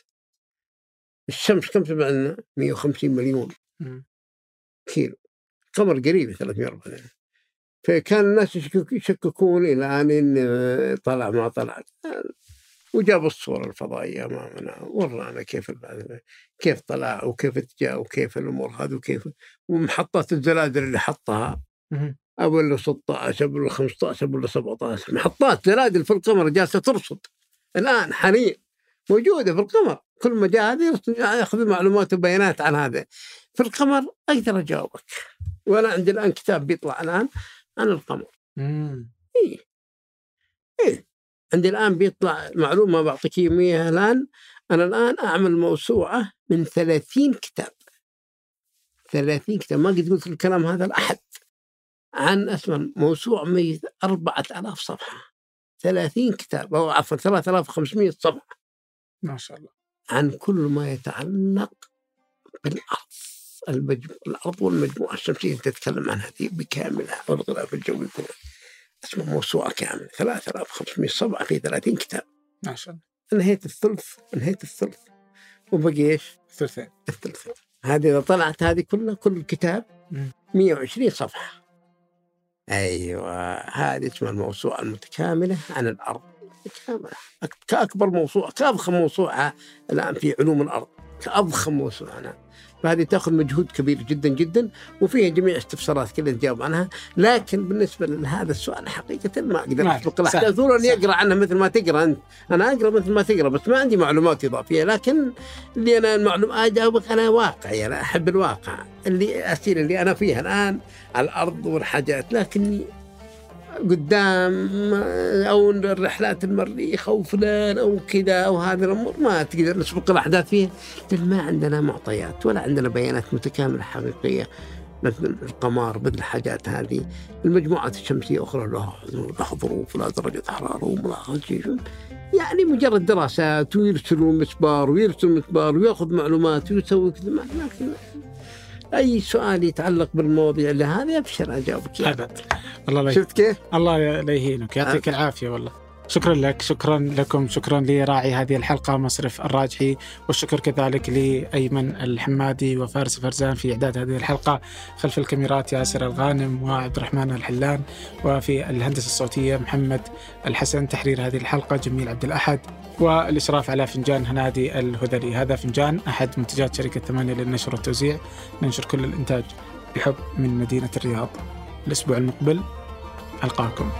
الشمس كم تبعد عنا؟ 150 مليون مم. كيلو. القمر قريب 340 فكان الناس يشكك- يشككون إلى أن طلع ما طلع وجاب الصورة الفضائية أمامنا. ورانا كيف كيف طلع وكيف جاء وكيف الأمور هذه وكيف. ومحطات الزلازل اللي حطها. ابو 16 ابو 15 ابو 17 محطات زلازل في القمر جالسة ترصد. الآن حاليا موجودة في القمر. كل ما جاء يرصد- يأخذ معلومات وبيانات عن هذا. في القمر أقدر أجاوبك. وأنا عندي الآن كتاب بيطلع الآن. عن القمر. مم. إيه. إيه. عندي الآن بيطلع معلومة بعطيك إياها الآن. أنا الآن أعمل موسوعة من 30 كتاب. 30 كتاب. ما قد قلت الكلام هذا لأحد. عن اسمه موسوعة من 4000 صفحة. 30 كتاب. أو عفوا 3500 صفحة. ما شاء الله. عن كل ما يتعلق بالأرض. المجموع الأرض والمجموعة الشمسية تتكلم عنها هذه بكاملها والغلاف الجوي كله اسمه موسوعة كاملة. 3500 صفحة في 30 كتاب. ما شاء الله. انهيت الثلث انهيت الثلث. وبقي إيش؟ ثلثين الثلث هذه إذا طلعت هذه كلها كل كتاب مم. 120 صفحة. أيوة. هذه اسمها الموسوعة المتكاملة عن الأرض. متكاملة. أك- كأكبر موسوعة كأضخم موسوعة الآن في علوم الأرض. كأضخم موسوعة الآن فهذه تاخذ مجهود كبير جدا جدا وفيها جميع استفسارات كلها نجاوب عنها. لكن بالنسبة لهذا السؤال حقيقه ما أقدر سهل، الاحداث سهل. أقرأ عنها مثل ما تقرأ أنت. أنا أقرأ مثل ما تقرأ بس ما عندي معلومات إضافية. لكن اللي أنا المعلوم أجاوبك أنا واقعي أنا أحب الواقع. اللي أسير اللي أنا فيها الآن على الأرض والحاجات. لكني قدام أو الرحلات المريخ أو فلان أو كذا أو هذه الأمور ما تقدر نسبق الأحداث فيها. لأن ما عندنا معطيات ولا عندنا بيانات متكاملة حقيقية. مثل القمر مثل الحاجات هذه. المجموعات الشمسية أخرى لها لها ظروف ولها درجة حرارة شيء. يعني مجرد دراسات ويرسلوا مسبار ويرسلوا مسبار ويأخذ معلومات ويسوي كذا. لكن أي سؤال يتعلق بالمواضيع اللي هذه أبشر أجاوبك. أبد الله لا شفت كيف؟ الله لا يهينك يعطيك العافية والله شكرا لك شكرا لكم شكرا لراعي هذه الحلقة مصرف الراجحي والشكر كذلك لأيمن الحمادي وفارس فرزان في إعداد هذه الحلقة خلف الكاميرات ياسر الغانم وعبد الرحمن الحلان وفي الهندسة الصوتية محمد الحسن تحرير هذه الحلقة جميل عبد الأحد والإشراف على فنجان هنادي الهذلي. هذا فنجان أحد منتجات شركة ثمانية للنشر والتوزيع ننشر كل الإنتاج بحب من مدينة الرياض. الأسبوع المقبل ألقاكم.